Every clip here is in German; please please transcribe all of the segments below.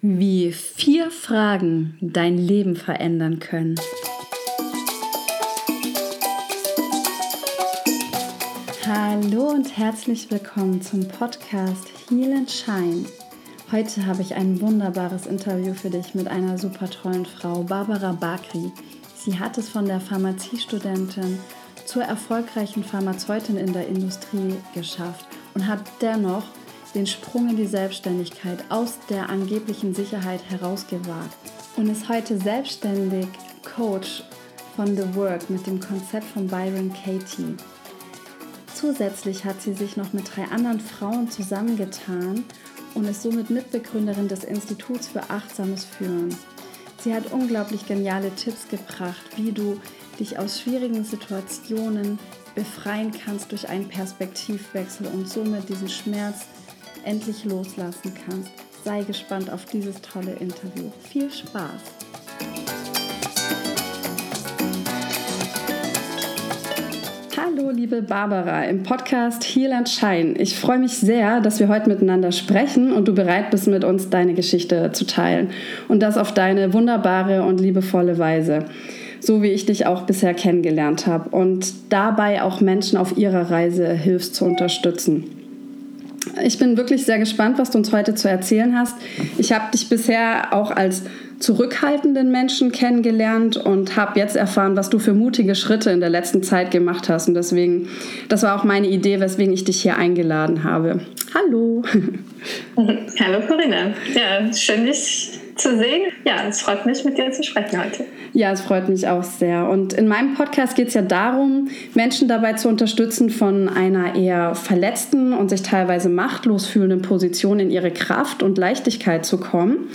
Wie vier Fragen dein Leben verändern können. Hallo und herzlich willkommen zum Podcast Heal and Shine. Heute habe ich ein wunderbares Interview für dich mit einer super tollen Frau, Barbara Bakri. Sie hat es von der Pharmaziestudentin zur erfolgreichen Pharmazeutin in der Industrie geschafft und hat dennoch den Sprung in die Selbstständigkeit aus der angeblichen Sicherheit herausgewagt und ist heute selbstständig Coach von The Work mit dem Konzept von Byron Katie. Zusätzlich hat sie sich noch mit drei anderen Frauen zusammengetan und ist somit Mitbegründerin des Instituts für achtsames Führen. Sie hat unglaublich geniale Tipps gebracht, wie du dich aus schwierigen Situationen befreien kannst durch einen Perspektivwechsel und somit diesen Schmerz endlich loslassen kannst. Sei gespannt auf dieses tolle Interview. Viel Spaß! Hallo, liebe Barbara, im Podcast Heal and Shine. Ich freue mich sehr, dass wir heute miteinander sprechen und du bereit bist, mit uns deine Geschichte zu teilen. Und das auf deine wunderbare und liebevolle Weise so wie ich dich auch bisher kennengelernt habe und dabei auch Menschen auf ihrer Reise hilfst zu unterstützen. Ich bin wirklich sehr gespannt, was du uns heute zu erzählen hast. Ich habe dich bisher auch als zurückhaltenden Menschen kennengelernt und habe jetzt erfahren, was du für mutige Schritte in der letzten Zeit gemacht hast. Und deswegen, das war auch meine Idee, weswegen ich dich hier eingeladen habe. Hallo. Hallo Corinna. Ja, schön dich zu sehen. Ja, es freut mich, mit dir zu sprechen heute. Ja, es freut mich auch sehr. Und in meinem Podcast geht es ja darum, Menschen dabei zu unterstützen, von einer eher verletzten und sich teilweise machtlos fühlenden Position in ihre Kraft und Leichtigkeit zu kommen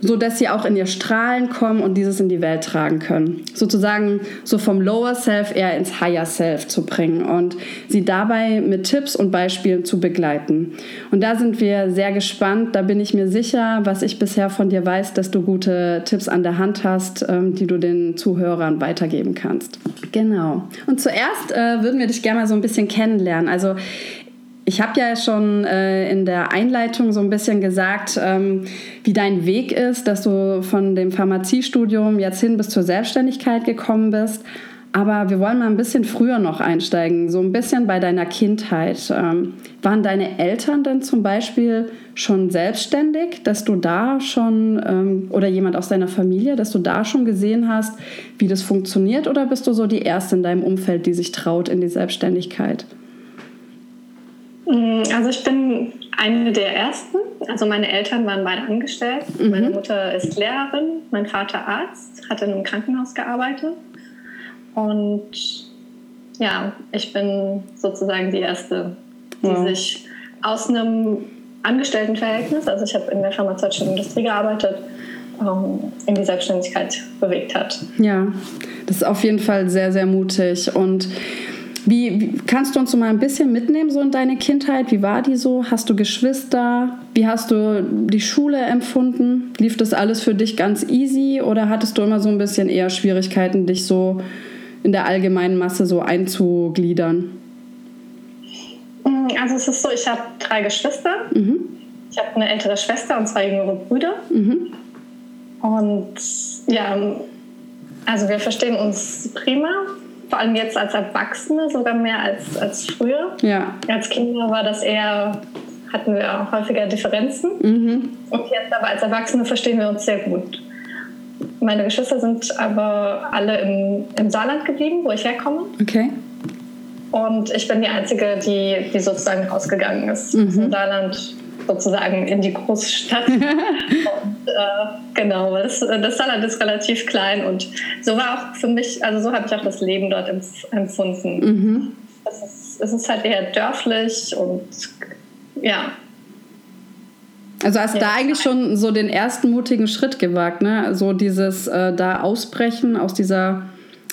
so dass sie auch in ihr Strahlen kommen und dieses in die Welt tragen können. Sozusagen so vom Lower Self eher ins Higher Self zu bringen und sie dabei mit Tipps und Beispielen zu begleiten. Und da sind wir sehr gespannt. Da bin ich mir sicher, was ich bisher von dir weiß, dass du gute Tipps an der Hand hast, ähm, die du den Zuhörern weitergeben kannst. Genau. Und zuerst äh, würden wir dich gerne mal so ein bisschen kennenlernen. Also ich habe ja schon äh, in der Einleitung so ein bisschen gesagt, ähm, wie dein Weg ist, dass du von dem Pharmaziestudium jetzt hin bis zur Selbstständigkeit gekommen bist. Aber wir wollen mal ein bisschen früher noch einsteigen, so ein bisschen bei deiner Kindheit. Ähm, waren deine Eltern denn zum Beispiel schon selbstständig, dass du da schon, ähm, oder jemand aus deiner Familie, dass du da schon gesehen hast, wie das funktioniert? Oder bist du so die Erste in deinem Umfeld, die sich traut in die Selbstständigkeit? Mm, also ich bin eine der ersten. Also meine Eltern waren beide angestellt. Mhm. Meine Mutter ist Lehrerin, mein Vater Arzt, hat in einem Krankenhaus gearbeitet. Und ja, ich bin sozusagen die erste, die ja. sich aus einem Angestelltenverhältnis, also ich habe in der pharmazeutischen Industrie gearbeitet, ähm, in die Selbstständigkeit bewegt hat. Ja, das ist auf jeden Fall sehr, sehr mutig. Und wie, wie, kannst du uns so mal ein bisschen mitnehmen so in deine Kindheit? Wie war die so? Hast du Geschwister? Wie hast du die Schule empfunden? Lief das alles für dich ganz easy oder hattest du immer so ein bisschen eher Schwierigkeiten, dich so in der allgemeinen Masse so einzugliedern? Mm, also es ist so, ich habe drei Geschwister. Mhm. Ich habe eine ältere Schwester und zwei jüngere Brüder. Mhm. Und ja, also wir verstehen uns prima vor allem jetzt als Erwachsene sogar mehr als, als früher. Ja. Als Kinder war das eher, hatten wir häufiger Differenzen. Mhm. Und jetzt aber als Erwachsene verstehen wir uns sehr gut. Meine Geschwister sind aber alle im, im Saarland geblieben, wo ich herkomme. Okay. Und ich bin die Einzige, die, die sozusagen rausgegangen ist. Mhm. Im Saarland sozusagen in die Großstadt. und, äh, genau, das, das Saarland ist relativ klein und so war auch für mich, also so habe ich auch das Leben dort empfunden. Mhm. Es, ist, es ist halt eher dörflich und ja. Also hast ja, da eigentlich schon so den ersten mutigen Schritt gewagt, ne? So dieses äh, da ausbrechen aus dieser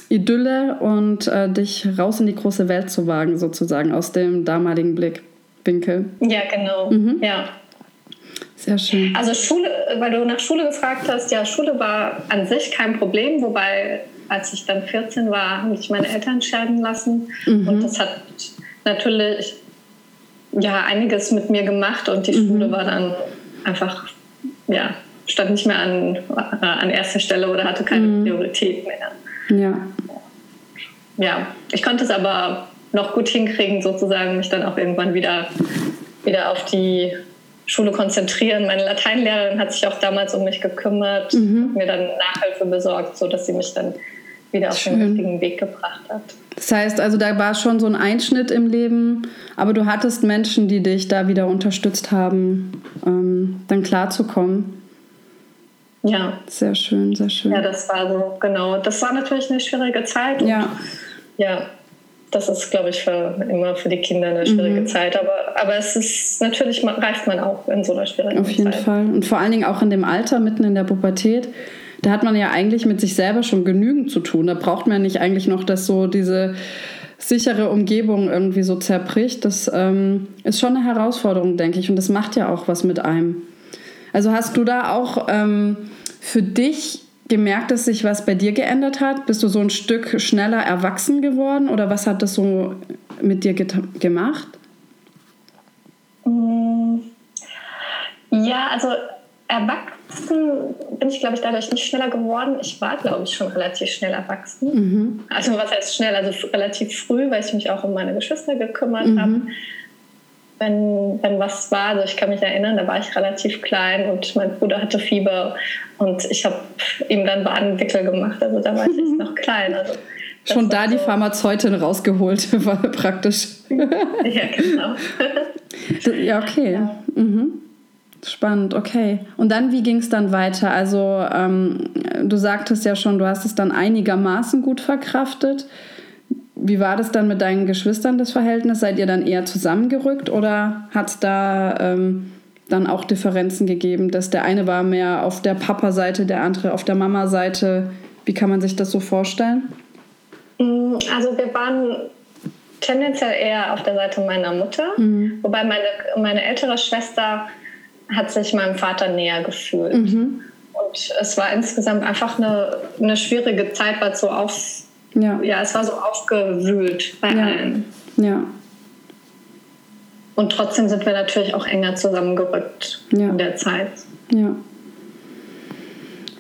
Idylle und äh, dich raus in die große Welt zu wagen, sozusagen, aus dem damaligen Blick. Winkel. Ja, genau. Mhm. Ja. Sehr schön. Also Schule, weil du nach Schule gefragt hast, ja, Schule war an sich kein Problem, wobei als ich dann 14 war, habe ich meine Eltern scheiden lassen mhm. und das hat natürlich ja einiges mit mir gemacht und die mhm. Schule war dann einfach ja stand nicht mehr an, äh, an erster Stelle oder hatte keine mhm. Priorität mehr. Ja. Ja, ich konnte es aber noch gut hinkriegen, sozusagen mich dann auch irgendwann wieder, wieder auf die Schule konzentrieren. Meine Lateinlehrerin hat sich auch damals um mich gekümmert, mhm. mir dann Nachhilfe besorgt, sodass sie mich dann wieder auf Schön. den richtigen Weg gebracht hat. Das heißt also, da war schon so ein Einschnitt im Leben, aber du hattest Menschen, die dich da wieder unterstützt haben, ähm, dann klarzukommen. Ja. Sehr schön, sehr schön. Ja, das war so, genau. Das war natürlich eine schwierige Zeit. ja. Ja, das ist, glaube ich, für, immer für die Kinder eine schwierige mhm. Zeit. Aber, aber es ist natürlich, man, reift man auch in so einer schwierigen Zeit. Auf jeden Zeit. Fall. Und vor allen Dingen auch in dem Alter, mitten in der Pubertät. Da hat man ja eigentlich mit sich selber schon genügend zu tun. Da braucht man nicht eigentlich noch, dass so diese sichere Umgebung irgendwie so zerbricht. Das ähm, ist schon eine Herausforderung, denke ich. Und das macht ja auch was mit einem. Also hast du da auch ähm, für dich gemerkt, dass sich was bei dir geändert hat? Bist du so ein Stück schneller erwachsen geworden oder was hat das so mit dir gemacht? Mm. Ja, also erwachsen bin ich, glaube ich, dadurch nicht schneller geworden. Ich war, glaube ich, schon relativ schnell erwachsen. Mhm. Also was heißt schnell? Also relativ früh, weil ich mich auch um meine Geschwister gekümmert mhm. habe wenn, wenn was war. Also ich kann mich erinnern, da war ich relativ klein und mein Bruder hatte Fieber und ich habe ihm dann Badenwickel gemacht. Also da war ich noch klein. Also Schon da so die Pharmazeutin rausgeholt war praktisch. ja, genau. ja, okay. Ja. Mhm. Spannend, okay. Und dann, wie ging es dann weiter? Also, ähm, du sagtest ja schon, du hast es dann einigermaßen gut verkraftet. Wie war das dann mit deinen Geschwistern, das Verhältnis? Seid ihr dann eher zusammengerückt oder hat es da ähm, dann auch Differenzen gegeben, dass der eine war mehr auf der Papa-Seite, der andere auf der Mama-Seite? Wie kann man sich das so vorstellen? Mm, also wir waren tendenziell eher auf der Seite meiner Mutter, mhm. wobei meine, meine ältere Schwester hat sich meinem Vater näher gefühlt. Mhm. Und es war insgesamt einfach eine, eine schwierige Zeit, weil es so auf ja. ja, es war so aufgewühlt bei ja. allen. Ja. Und trotzdem sind wir natürlich auch enger zusammengerückt ja. in der Zeit. Ja.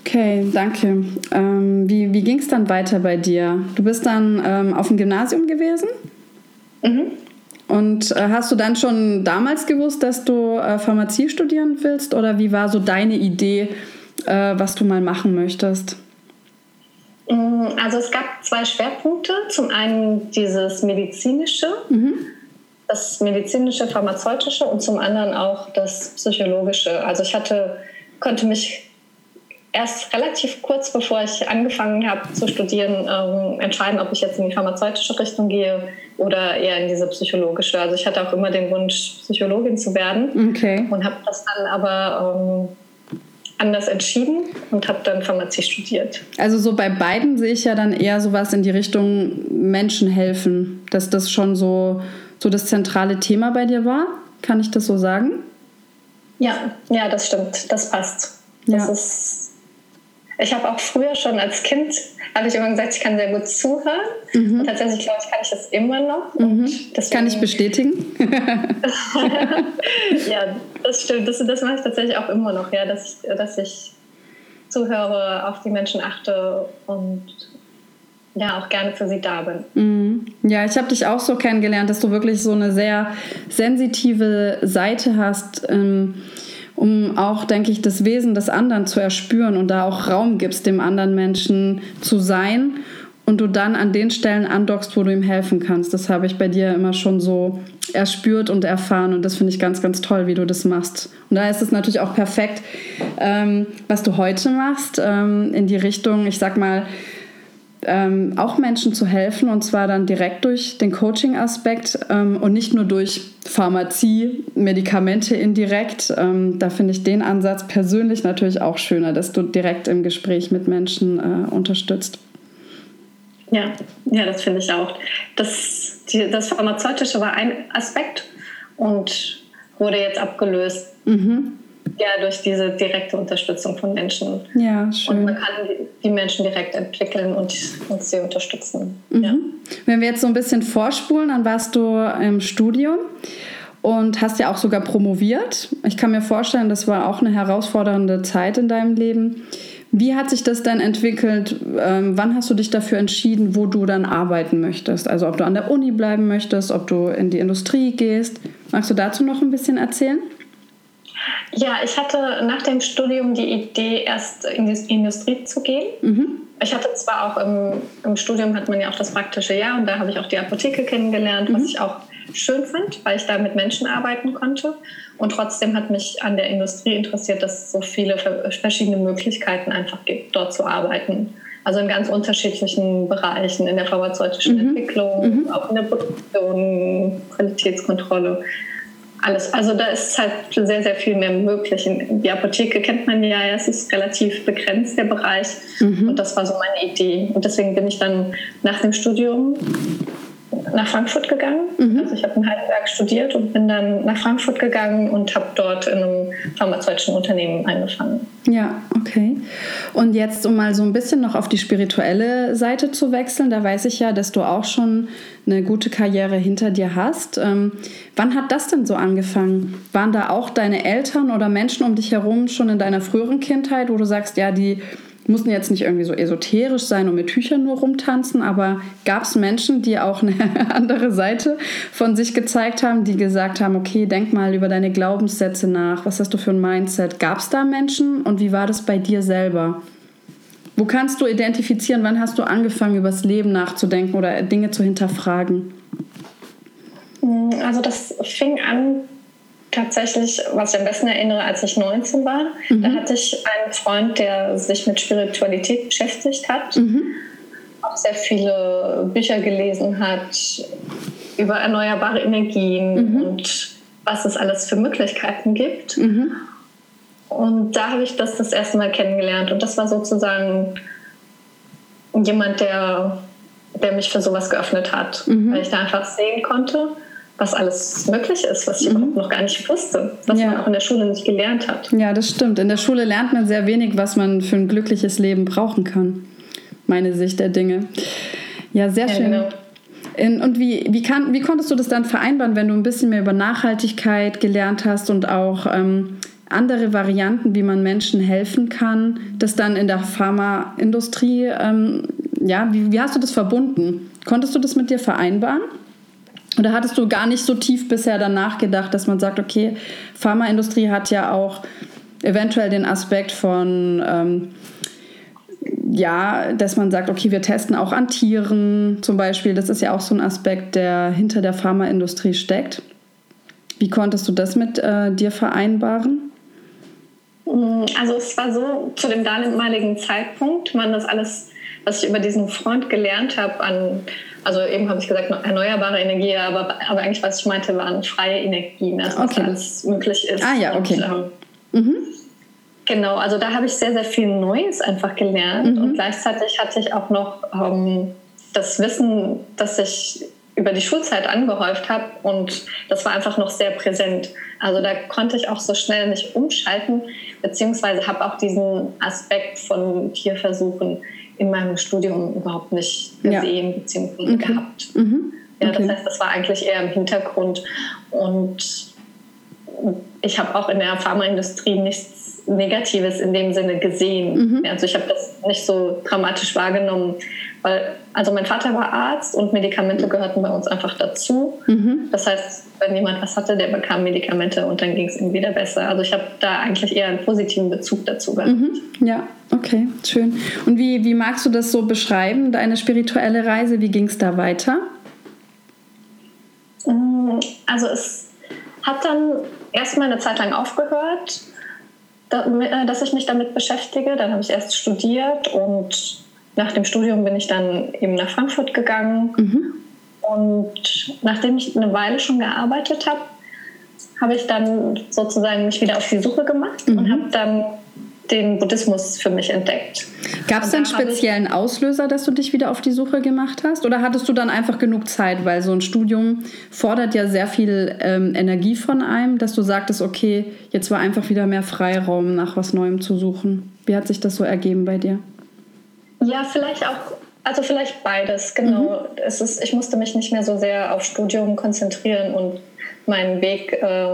Okay, danke. Ähm, wie wie ging es dann weiter bei dir? Du bist dann ähm, auf dem Gymnasium gewesen? Mhm. Und äh, hast du dann schon damals gewusst, dass du äh, Pharmazie studieren willst? Oder wie war so deine Idee, äh, was du mal machen möchtest? Mm, also es gab zwei Schwerpunkte. Zum einen dieses medizinische, mhm. das medizinische, pharmazeutische und zum anderen auch das psychologische. Also ich hatte, konnte mich erst relativ kurz bevor ich angefangen habe zu studieren, ähm, entscheiden, ob ich jetzt in die pharmazeutische Richtung gehe oder eher in diese psychologische. Also ich hatte auch immer den Wunsch, Psychologin zu werden okay. und habe das dann aber ähm, anders entschieden und habe dann Pharmazie studiert. Also so bei beiden sehe ich ja dann eher sowas in die Richtung Menschen helfen, dass das schon so, so das zentrale Thema bei dir war. Kann ich das so sagen? Ja, ja, das stimmt. Das passt. Das ja. ist ich habe auch früher schon als Kind, habe ich immer gesagt, ich kann sehr gut zuhören. Mhm. Und tatsächlich glaube ich, kann ich das immer noch. Mhm. Das kann ich bestätigen. ja, das stimmt. Das, das mache ich tatsächlich auch immer noch, ja, dass ich, dass ich zuhöre, auf die Menschen achte und ja, auch gerne für sie da bin. Mhm. Ja, ich habe dich auch so kennengelernt, dass du wirklich so eine sehr sensitive Seite hast. Ähm, um auch, denke ich, das Wesen des anderen zu erspüren und da auch Raum gibst, dem anderen Menschen zu sein und du dann an den Stellen andockst, wo du ihm helfen kannst. Das habe ich bei dir immer schon so erspürt und erfahren und das finde ich ganz, ganz toll, wie du das machst. Und da ist es natürlich auch perfekt, ähm, was du heute machst, ähm, in die Richtung, ich sag mal, ähm, auch Menschen zu helfen und zwar dann direkt durch den Coaching-Aspekt ähm, und nicht nur durch Pharmazie, Medikamente indirekt. Ähm, da finde ich den Ansatz persönlich natürlich auch schöner, dass du direkt im Gespräch mit Menschen äh, unterstützt. Ja, ja, das finde ich auch. Das, die, das Pharmazeutische war ein Aspekt und wurde jetzt abgelöst. Mhm ja, durch diese direkte Unterstützung von Menschen. Ja, schön. Und man kann die Menschen direkt entwickeln und, und sie unterstützen. Mhm. Ja. Wenn wir jetzt so ein bisschen vorspulen, dann warst du im Studium und hast ja auch sogar promoviert. Ich kann mir vorstellen, das war auch eine herausfordernde Zeit in deinem Leben. Wie hat sich das dann entwickelt? Ähm, wann hast du dich dafür entschieden, wo du dann arbeiten möchtest? Also ob du an der Uni bleiben möchtest, ob du in die Industrie gehst. Magst du dazu noch ein bisschen erzählen? Ja, ich hatte nach dem Studium die Idee, erst in die Industrie zu gehen. Mhm. Ich hatte zwar auch im, im, Studium hat man ja auch das praktische Jahr und da habe ich auch die Apotheke kennengelernt, mhm. was ich auch schön fand, weil ich da mit Menschen arbeiten konnte. Und trotzdem hat mich an der Industrie interessiert, dass es so viele verschiedene Möglichkeiten einfach gibt, dort zu arbeiten. Also in ganz unterschiedlichen Bereichen, in der pharmazeutischen mhm. Entwicklung, mhm. auch in der Produktion, Qualitätskontrolle. Alles. Also da ist halt sehr, sehr viel mehr möglich. Die Apotheke kennt man ja, es ist relativ begrenzt, der Bereich. Mhm. Und das war so meine Idee. Und deswegen bin ich dann nach dem Studium nach Frankfurt gegangen. Mhm. Also ich habe in Heidelberg studiert und bin dann nach Frankfurt gegangen und habe dort in einem pharmazeutischen Unternehmen angefangen. Ja, okay. Und jetzt, um mal so ein bisschen noch auf die spirituelle Seite zu wechseln, da weiß ich ja, dass du auch schon eine gute Karriere hinter dir hast. Ähm, wann hat das denn so angefangen? Waren da auch deine Eltern oder Menschen um dich herum schon in deiner früheren Kindheit, wo du sagst, ja, die mussten jetzt nicht irgendwie so esoterisch sein und mit Tüchern nur rumtanzen, aber gab es Menschen, die auch eine andere Seite von sich gezeigt haben, die gesagt haben, okay, denk mal über deine Glaubenssätze nach, was hast du für ein Mindset? Gab es da Menschen und wie war das bei dir selber? Wo kannst du identifizieren, wann hast du angefangen, über das Leben nachzudenken oder Dinge zu hinterfragen? Also das fing an tatsächlich, was ich am besten erinnere, als ich 19 war. Mhm. Da hatte ich einen Freund, der sich mit Spiritualität beschäftigt hat, mhm. auch sehr viele Bücher gelesen hat über erneuerbare Energien mhm. und was es alles für Möglichkeiten gibt. Mhm. Und da habe ich das das erste Mal kennengelernt. Und das war sozusagen jemand, der, der mich für sowas geöffnet hat, mhm. weil ich da einfach sehen konnte, was alles möglich ist, was ich mhm. noch gar nicht wusste, was ja. man auch in der Schule nicht gelernt hat. Ja, das stimmt. In der Schule lernt man sehr wenig, was man für ein glückliches Leben brauchen kann. Meine Sicht der Dinge. Ja, sehr ja, schön. Genau. In, und wie, wie, kann, wie konntest du das dann vereinbaren, wenn du ein bisschen mehr über Nachhaltigkeit gelernt hast und auch ähm, andere Varianten, wie man Menschen helfen kann, das dann in der Pharmaindustrie, ähm, ja, wie, wie hast du das verbunden? Konntest du das mit dir vereinbaren? Oder hattest du gar nicht so tief bisher dann nachgedacht, dass man sagt, okay, Pharmaindustrie hat ja auch eventuell den Aspekt von, ähm, ja, dass man sagt, okay, wir testen auch an Tieren zum Beispiel. Das ist ja auch so ein Aspekt, der hinter der Pharmaindustrie steckt. Wie konntest du das mit äh, dir vereinbaren? Also es war so, zu dem damaligen Zeitpunkt man das alles, was ich über diesen Freund gelernt habe an also eben habe ich gesagt, erneuerbare Energie, aber, aber eigentlich, was ich meinte, waren freie Energien, also okay. was alles möglich ist. Ah ja, okay. Und, ähm, mhm. Genau, also da habe ich sehr, sehr viel Neues einfach gelernt mhm. und gleichzeitig hatte ich auch noch ähm, das Wissen, das ich über die Schulzeit angehäuft habe und das war einfach noch sehr präsent. Also da konnte ich auch so schnell nicht umschalten, beziehungsweise habe auch diesen Aspekt von Tierversuchen in meinem Studium überhaupt nicht gesehen ja. bzw. Okay. gehabt. Mhm. Ja, okay. das heißt, das war eigentlich eher im Hintergrund. Und ich habe auch in der Pharmaindustrie nichts Negatives in dem Sinne gesehen. Mhm. Also ich habe das nicht so dramatisch wahrgenommen, weil also mein Vater war Arzt und Medikamente gehörten bei uns einfach dazu. Mhm. Das heißt, wenn jemand was hatte, der bekam Medikamente und dann ging es ihm wieder besser. Also ich habe da eigentlich eher einen positiven Bezug dazu gehabt. Mhm. Ja, okay, schön. Und wie, wie magst du das so beschreiben, deine spirituelle Reise? Wie ging es da weiter? Mm, also es hat dann erstmal eine Zeit lang aufgehört, äh, dass ich mich damit beschäftige. Dann habe ich erst studiert und nach dem Studium bin ich dann eben nach Frankfurt gegangen. Mhm. Und nachdem ich eine Weile schon gearbeitet habe, habe ich dann sozusagen mich wieder auf die Suche gemacht mhm. und habe dann den Buddhismus für mich entdeckt. Gab es einen speziellen Auslöser, dass du dich wieder auf die Suche gemacht hast? Oder hattest du dann einfach genug Zeit? Weil so ein Studium fordert ja sehr viel ähm, Energie von einem, dass du sagtest, okay, jetzt war einfach wieder mehr Freiraum, nach was Neuem zu suchen. Wie hat sich das so ergeben bei dir? Ja, vielleicht auch, also vielleicht beides, genau. Mhm. Es ist, ich musste mich nicht mehr so sehr auf Studium konzentrieren und meinen Weg, äh,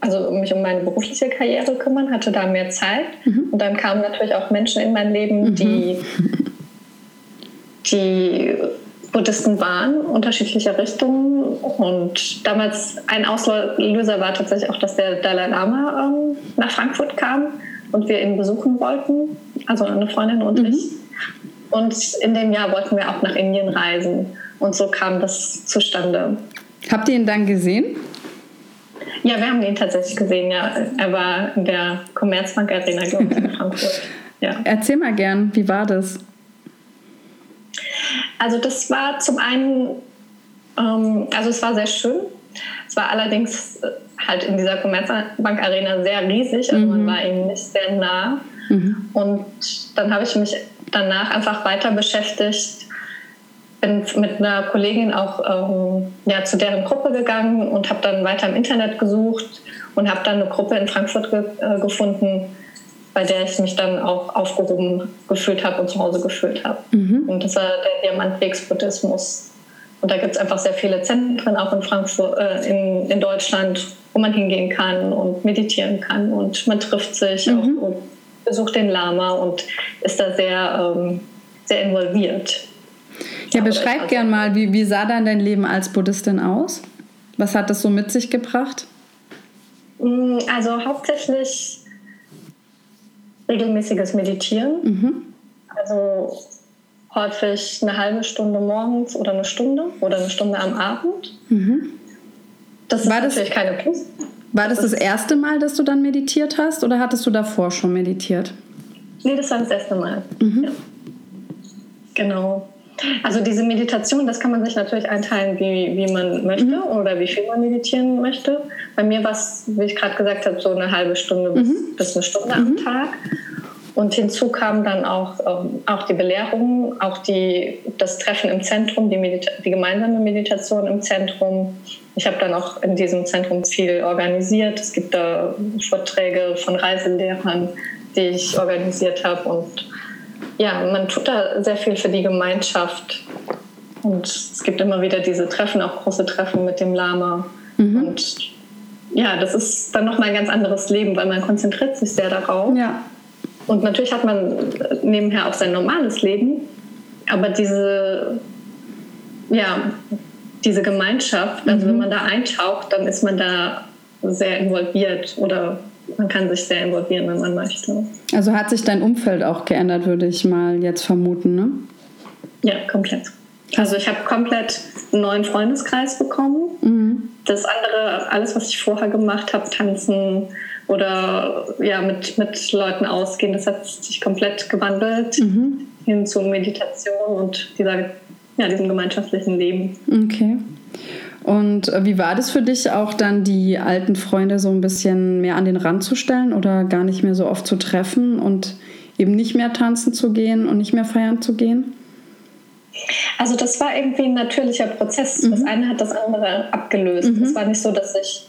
also mich um meine berufliche Karriere kümmern, hatte da mehr Zeit. Mhm. Und dann kamen natürlich auch Menschen in mein Leben, mhm. die, die Buddhisten waren, unterschiedlicher Richtungen. Und damals ein Auslöser war tatsächlich auch, dass der Dalai Lama ähm, nach Frankfurt kam und wir ihn besuchen wollten, also eine Freundin und mhm. ich. Und in dem Jahr wollten wir auch nach Indien reisen. Und so kam das zustande. Habt ihr ihn dann gesehen? Ja, wir haben ihn tatsächlich gesehen, ja. Er war in der Commerzbank Arena, glaube ich, in Frankfurt. Ja. Erzähl mal gern, wie war das? Also das war zum einen, ähm, also es war sehr schön. Es war allerdings äh, halt in dieser Commerzbank Arena sehr riesig, also mhm. man war ihm nicht sehr nah. Mhm. Und dann habe ich mich danach einfach weiter beschäftigt, bin mit einer Kollegin auch ähm, ja, zu deren Gruppe gegangen und habe dann weiter im Internet gesucht und habe dann eine Gruppe in Frankfurt ge äh, gefunden, bei der ich mich dann auch aufgehoben gefühlt habe und zu Hause gefühlt habe. Mhm. Und das war der Diamantwegsbuddhismus. Und da gibt es einfach sehr viele Zentren, auch in Frankfurt, äh, in, in Deutschland, wo man hingehen kann und meditieren kann. Und man trifft sich mhm. auch besucht den Lama und ist da sehr, ähm, sehr involviert. Ja, beschreib gern mal, wie, wie sah dann dein Leben als Buddhistin aus? Was hat das so mit sich gebracht? Mm, also hauptsächlich regelmäßiges Meditieren. Mhm. Also häufig eine halbe Stunde morgens oder eine Stunde oder eine Stunde am Abend. Mhm. Das ist war natürlich das, keine Plus. War das das, erste Mal, dass du dann meditiert hast oder hattest du davor schon meditiert? Nee, das war das erste Mal. Mhm. Ja. Genau. Also diese Meditation, das kann man sich natürlich einteilen, wie, wie man möchte mhm. oder wie viel man meditieren möchte. Bei mir war es, wie ich gerade gesagt habe, so eine halbe Stunde bis, mhm. bis eine Stunde am mhm. Tag. Und hinzu kam dann auch, auch die Belehrung, auch die, das Treffen im Zentrum, die, Medita die gemeinsame Meditation im Zentrum. Ich habe dann auch in diesem Zentrum viel organisiert. Es gibt da Vorträge von Reiselehrern, die ich organisiert habe und ja, man tut da sehr viel für die Gemeinschaft. Und es gibt immer wieder diese Treffen, auch große Treffen mit dem Lama. Mhm. Und ja, das ist dann nochmal ein ganz anderes Leben, weil man konzentriert sich sehr darauf. Ja. Und natürlich hat man nebenher auch sein normales Leben, aber diese, ja, diese Gemeinschaft, also mhm. wenn man da eintaucht, dann ist man da sehr involviert oder man kann sich sehr involvieren, wenn man möchte. Also hat sich dein Umfeld auch geändert, würde ich mal jetzt vermuten, ne? Ja, komplett. Also ich habe komplett einen neuen Freundeskreis bekommen. Mhm. Das andere, alles, was ich vorher gemacht habe, tanzen oder ja, mit, mit Leuten ausgehen, das hat sich komplett gewandelt mhm. hin zu Meditation und dieser, ja, diesem gemeinschaftlichen Leben. Okay. Und äh, wie war das für dich auch dann, die alten Freunde so ein bisschen mehr an den Rand zu stellen oder gar nicht mehr so oft zu treffen und eben nicht mehr tanzen zu gehen und nicht mehr feiern zu gehen? Also das war irgendwie ein natürlicher Prozess. Mhm. Das eine hat das andere abgelöst. Mhm. Es war nicht so, dass ich,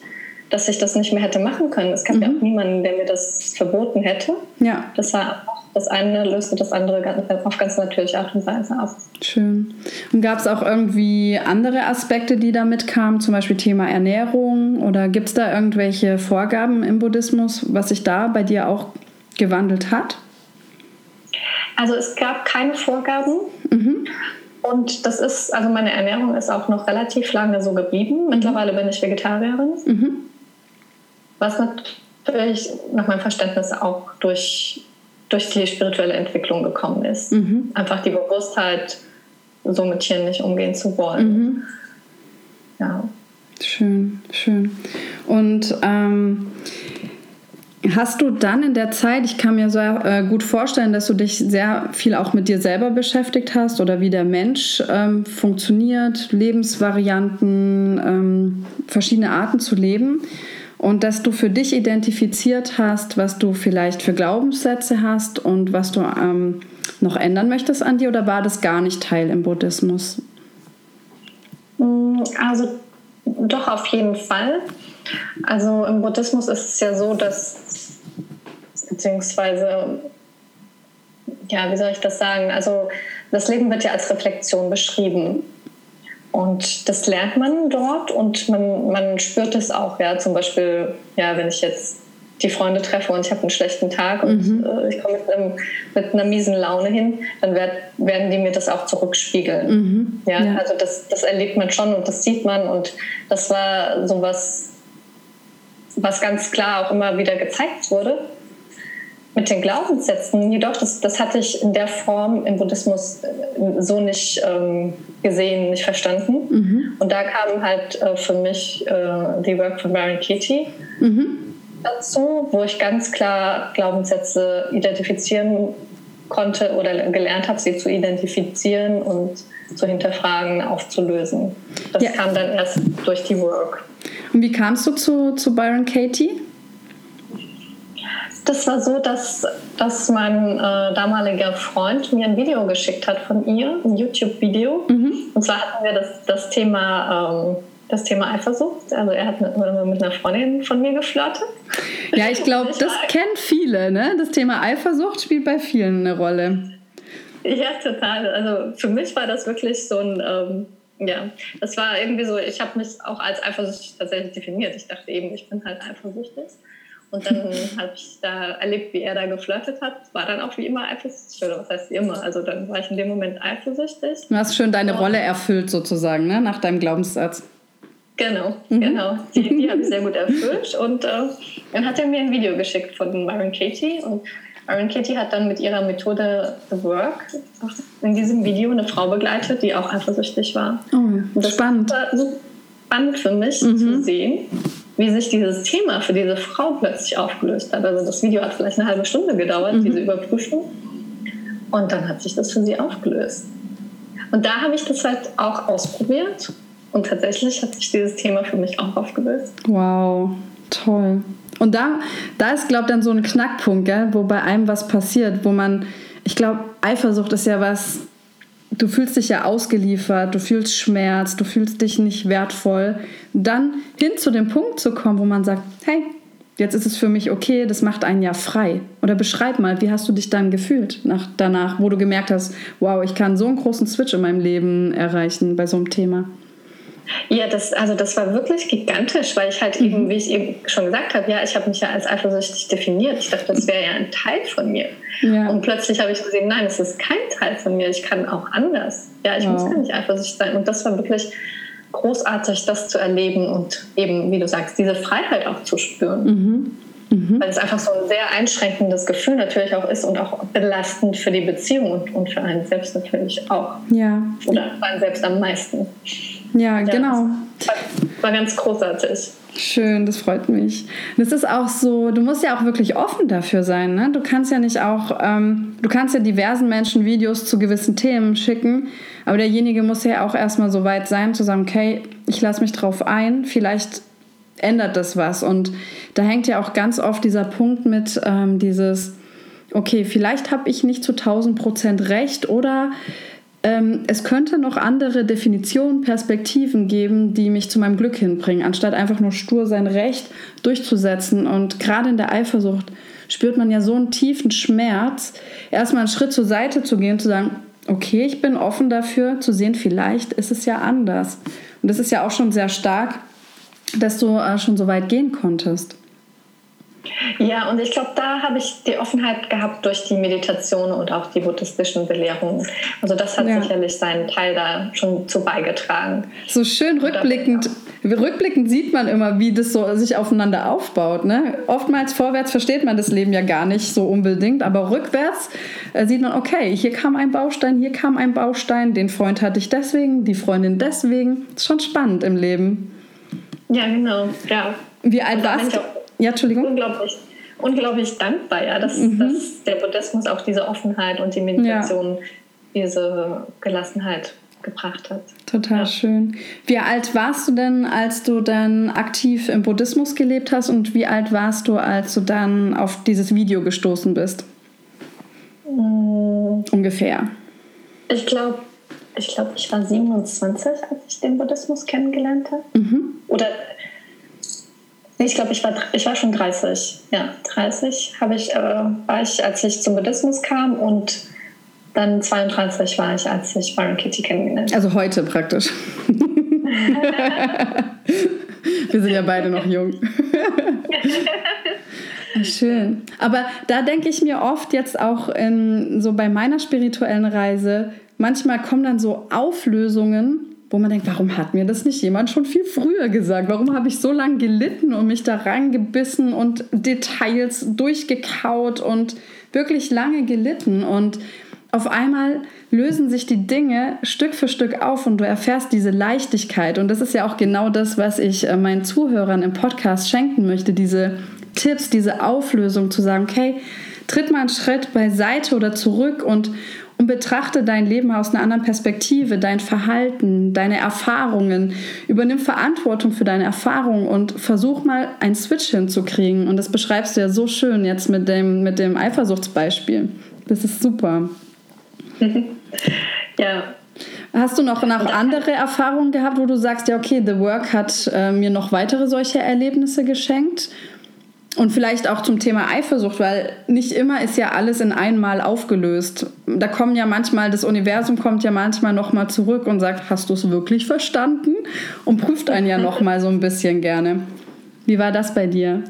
dass ich das nicht mehr hätte machen können. Es gab mhm. ja auch niemanden, der mir das verboten hätte. Ja. Das war das eine löste das andere auf ganz natürliche Art und Weise ab. Schön. Und gab es auch irgendwie andere Aspekte, die damit kamen, zum Beispiel Thema Ernährung? Oder gibt es da irgendwelche Vorgaben im Buddhismus, was sich da bei dir auch gewandelt hat? Also es gab keine Vorgaben. Mhm. Und das ist, also meine Ernährung ist auch noch relativ lange so geblieben. Mhm. Mittlerweile bin ich Vegetarierin. Mhm. Was natürlich nach meinem Verständnis auch durch durch die spirituelle Entwicklung gekommen ist. Mhm. Einfach die Bewusstheit, so mit Tieren nicht umgehen zu wollen. Mhm. Ja. Schön, schön. Und ähm, hast du dann in der Zeit, ich kann mir so äh, gut vorstellen, dass du dich sehr viel auch mit dir selber beschäftigt hast oder wie der Mensch ähm, funktioniert, Lebensvarianten, ähm, verschiedene Arten zu leben und dass du für dich identifiziert hast, was du vielleicht für Glaubenssätze hast und was du ähm, noch ändern möchtest an dir oder war das gar nicht Teil im Buddhismus? Mm, also doch auf jeden Fall. Also im Buddhismus ist es ja so, dass beziehungsweise ja, wie soll ich das sagen? Also das Leben wird ja als Reflexion beschrieben. Und das lernt man dort und man, man spürt es auch. Ja, zum Beispiel, ja, wenn ich jetzt die Freunde treffe und ich habe einen schlechten Tag und mhm. äh, ich komme mit, mit, einer miesen Laune hin, dann werd, werden die mir das auch zurückspiegeln. Mhm. Ja, ja, also das, das erlebt man schon und das sieht man und das war sowas, was ganz klar auch immer wieder gezeigt wurde. Mit den Glaubenssätzen, jedoch, das, das hatte ich in der Form im Buddhismus äh, so nicht ähm, gesehen, nicht verstanden. Mhm. Und da kam halt äh, für mich äh, die Work von Baron Katie. Mhm dazu, wo ich ganz klar Glaubenssätze identifizieren konnte oder gelernt habe, sie zu identifizieren und zu hinterfragen, aufzulösen. Das ja. kam dann erst durch die Work. Und wie kamst du zu, zu Byron Katie? Das war so, dass, dass mein äh, damaliger Freund mir ein Video geschickt hat von ihr, ein YouTube-Video. Mhm. Und zwar hatten wir das, das Thema ähm, das Thema Eifersucht. Also er hat mit, mit einer Freundin von mir geflirtet. Ja, ich glaube, das kennen viele. Ne? Das Thema Eifersucht spielt bei vielen eine Rolle. Ja, total. Also für mich war das wirklich so ein, ähm, ja, das war irgendwie so, ich habe mich auch als eifersüchtig tatsächlich definiert. Ich dachte eben, ich bin halt eifersüchtig. Und dann habe ich da erlebt, wie er da geflirtet hat. War dann auch wie immer eifersüchtig. Oder was heißt wie immer? Also dann war ich in dem Moment eifersüchtig. Du hast schön deine Rolle erfüllt sozusagen, ne? nach deinem Glaubenssatz. Genau, mhm. genau. Die, die habe ich sehr gut erfüllt. Und äh, dann hat er mir ein Video geschickt von Myron Katie. Und Myron Katie hat dann mit ihrer Methode The Work in diesem Video eine Frau begleitet, die auch eifersüchtig war. Oh, das spannend. war so spannend für mich mhm. zu sehen, wie sich dieses Thema für diese Frau plötzlich aufgelöst hat. Also das Video hat vielleicht eine halbe Stunde gedauert, mhm. diese Überprüfung. Und dann hat sich das für sie aufgelöst. Und da habe ich das halt auch ausprobiert und tatsächlich hat sich dieses Thema für mich auch aufgelöst. Wow, toll. Und da, da ist, glaube ich, dann so ein Knackpunkt, gell, wo bei einem was passiert, wo man, ich glaube, Eifersucht ist ja was, du fühlst dich ja ausgeliefert, du fühlst Schmerz, du fühlst dich nicht wertvoll. Dann hin zu dem Punkt zu kommen, wo man sagt, hey, jetzt ist es für mich okay, das macht einen ja frei. Oder beschreib mal, wie hast du dich dann gefühlt nach, danach, wo du gemerkt hast, wow, ich kann so einen großen Switch in meinem Leben erreichen bei so einem Thema. Ja, das, also das war wirklich gigantisch, weil ich halt mhm. eben, wie ich eben schon gesagt habe, ja, ich habe mich ja als eifersüchtig definiert. Ich dachte, das wäre ja ein Teil von mir. Ja. Und plötzlich habe ich gesehen, nein, es ist kein Teil von mir. Ich kann auch anders. Ja, ich wow. muss ja nicht eifersüchtig sein. Und das war wirklich großartig, das zu erleben und eben, wie du sagst, diese Freiheit auch zu spüren. Mhm. Mhm. Weil es einfach so ein sehr einschränkendes Gefühl natürlich auch ist und auch belastend für die Beziehung und, und für einen selbst natürlich auch. Ja. Oder für einen selbst am meisten. Ja, genau. War, ganz großartig. Schön, das freut mich. Das ist auch so, du musst ja auch wirklich offen dafür sein. Ne? Du kannst ja nicht auch, ähm, du kannst ja diversen Menschen Videos zu gewissen Themen schicken, aber derjenige muss ja auch erstmal so weit sein, zu sagen, okay, ich lasse mich drauf ein, vielleicht ändert das was. Und da hängt ja auch ganz oft dieser Punkt mit ähm, dieses, okay, vielleicht habe ich nicht zu 1000 Prozent recht oder es könnte noch andere Definitionen, Perspektiven geben, die mich zu meinem Glück hinbringen, anstatt einfach nur stur sein Recht durchzusetzen. Und gerade in der Eifersucht spürt man ja so einen tiefen Schmerz, erstmal einen Schritt zur Seite zu gehen, zu sagen, okay, ich bin offen dafür, zu sehen, vielleicht ist es ja anders. Und das ist ja auch schon sehr stark, dass du äh, schon so weit gehen konntest. Ja, und ich glaube, da habe ich die Offenheit gehabt durch die Meditation und auch die buddhistischen Belehrungen. Also das hat ja. sicherlich seinen Teil da schon zu beigetragen. So schön rückblickend, rückblickend sieht man immer, wie das so sich aufeinander aufbaut. Ne? Oftmals vorwärts versteht man das Leben ja gar nicht so unbedingt, aber rückwärts äh, sieht man, okay, hier kam ein Baustein, hier kam ein Baustein, den Freund hatte ich deswegen, die Freundin deswegen. Das ist schon spannend im Leben. Ja, genau. Ja. Wie alt warst du? Ja, Entschuldigung. Unglaublich, unglaublich dankbar, ja, dass, mhm. dass der Buddhismus auch diese Offenheit und die Meditation, ja. diese Gelassenheit gebracht hat. Total ja. schön. Wie alt warst du denn, als du dann aktiv im Buddhismus gelebt hast und wie alt warst du, als du dann auf dieses Video gestoßen bist? Mhm. Ungefähr. Ich glaube, ich glaube, ich war 27, als ich den Buddhismus kennengelernt habe. Mhm. Oder ich glaube, ich war, ich war schon 30. Ja, 30 habe ich, äh, war ich, als ich zum Buddhismus kam und dann 32 war ich, als ich Byron Kitty kennengelernt habe. Also heute praktisch. Wir sind ja beide noch jung. Schön. Aber da denke ich mir oft jetzt auch in, so bei meiner spirituellen Reise, manchmal kommen dann so Auflösungen, wo man denkt, warum hat mir das nicht jemand schon viel früher gesagt? Warum habe ich so lange gelitten und mich da reingebissen und Details durchgekaut und wirklich lange gelitten? Und auf einmal lösen sich die Dinge Stück für Stück auf und du erfährst diese Leichtigkeit. Und das ist ja auch genau das, was ich äh, meinen Zuhörern im Podcast schenken möchte, diese Tipps, diese Auflösung zu sagen, okay, tritt mal einen Schritt beiseite oder zurück und, und betrachte dein Leben aus einer anderen Perspektive, dein Verhalten, deine Erfahrungen. Übernimm Verantwortung für deine Erfahrungen und versuch mal einen Switch hinzukriegen. Und das beschreibst du ja so schön jetzt mit dem, mit dem Eifersuchtsbeispiel. Das ist super. ja. Hast du noch, noch andere Erfahrungen gehabt, wo du sagst, ja, okay, The Work hat äh, mir noch weitere solche Erlebnisse geschenkt? Und vielleicht auch zum Thema Eifersucht, weil nicht immer ist ja alles in einmal aufgelöst. Da kommen ja manchmal, das Universum kommt ja manchmal nochmal zurück und sagt, hast du es wirklich verstanden? Und prüft einen ja nochmal so ein bisschen gerne. Wie war das bei dir?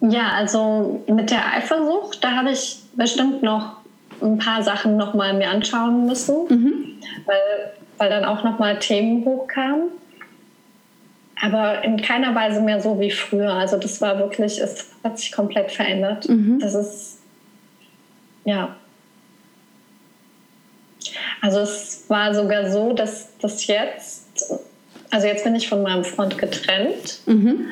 Ja, also mit der Eifersucht, da habe ich bestimmt noch ein paar Sachen nochmal mir anschauen müssen, mhm. weil, weil dann auch nochmal Themen hochkamen aber in keiner Weise mehr so wie früher. Also das war wirklich, es hat sich komplett verändert. Mhm. Das ist, ja. Also es war sogar so, dass das jetzt, also jetzt bin ich von meinem Freund getrennt. Mhm.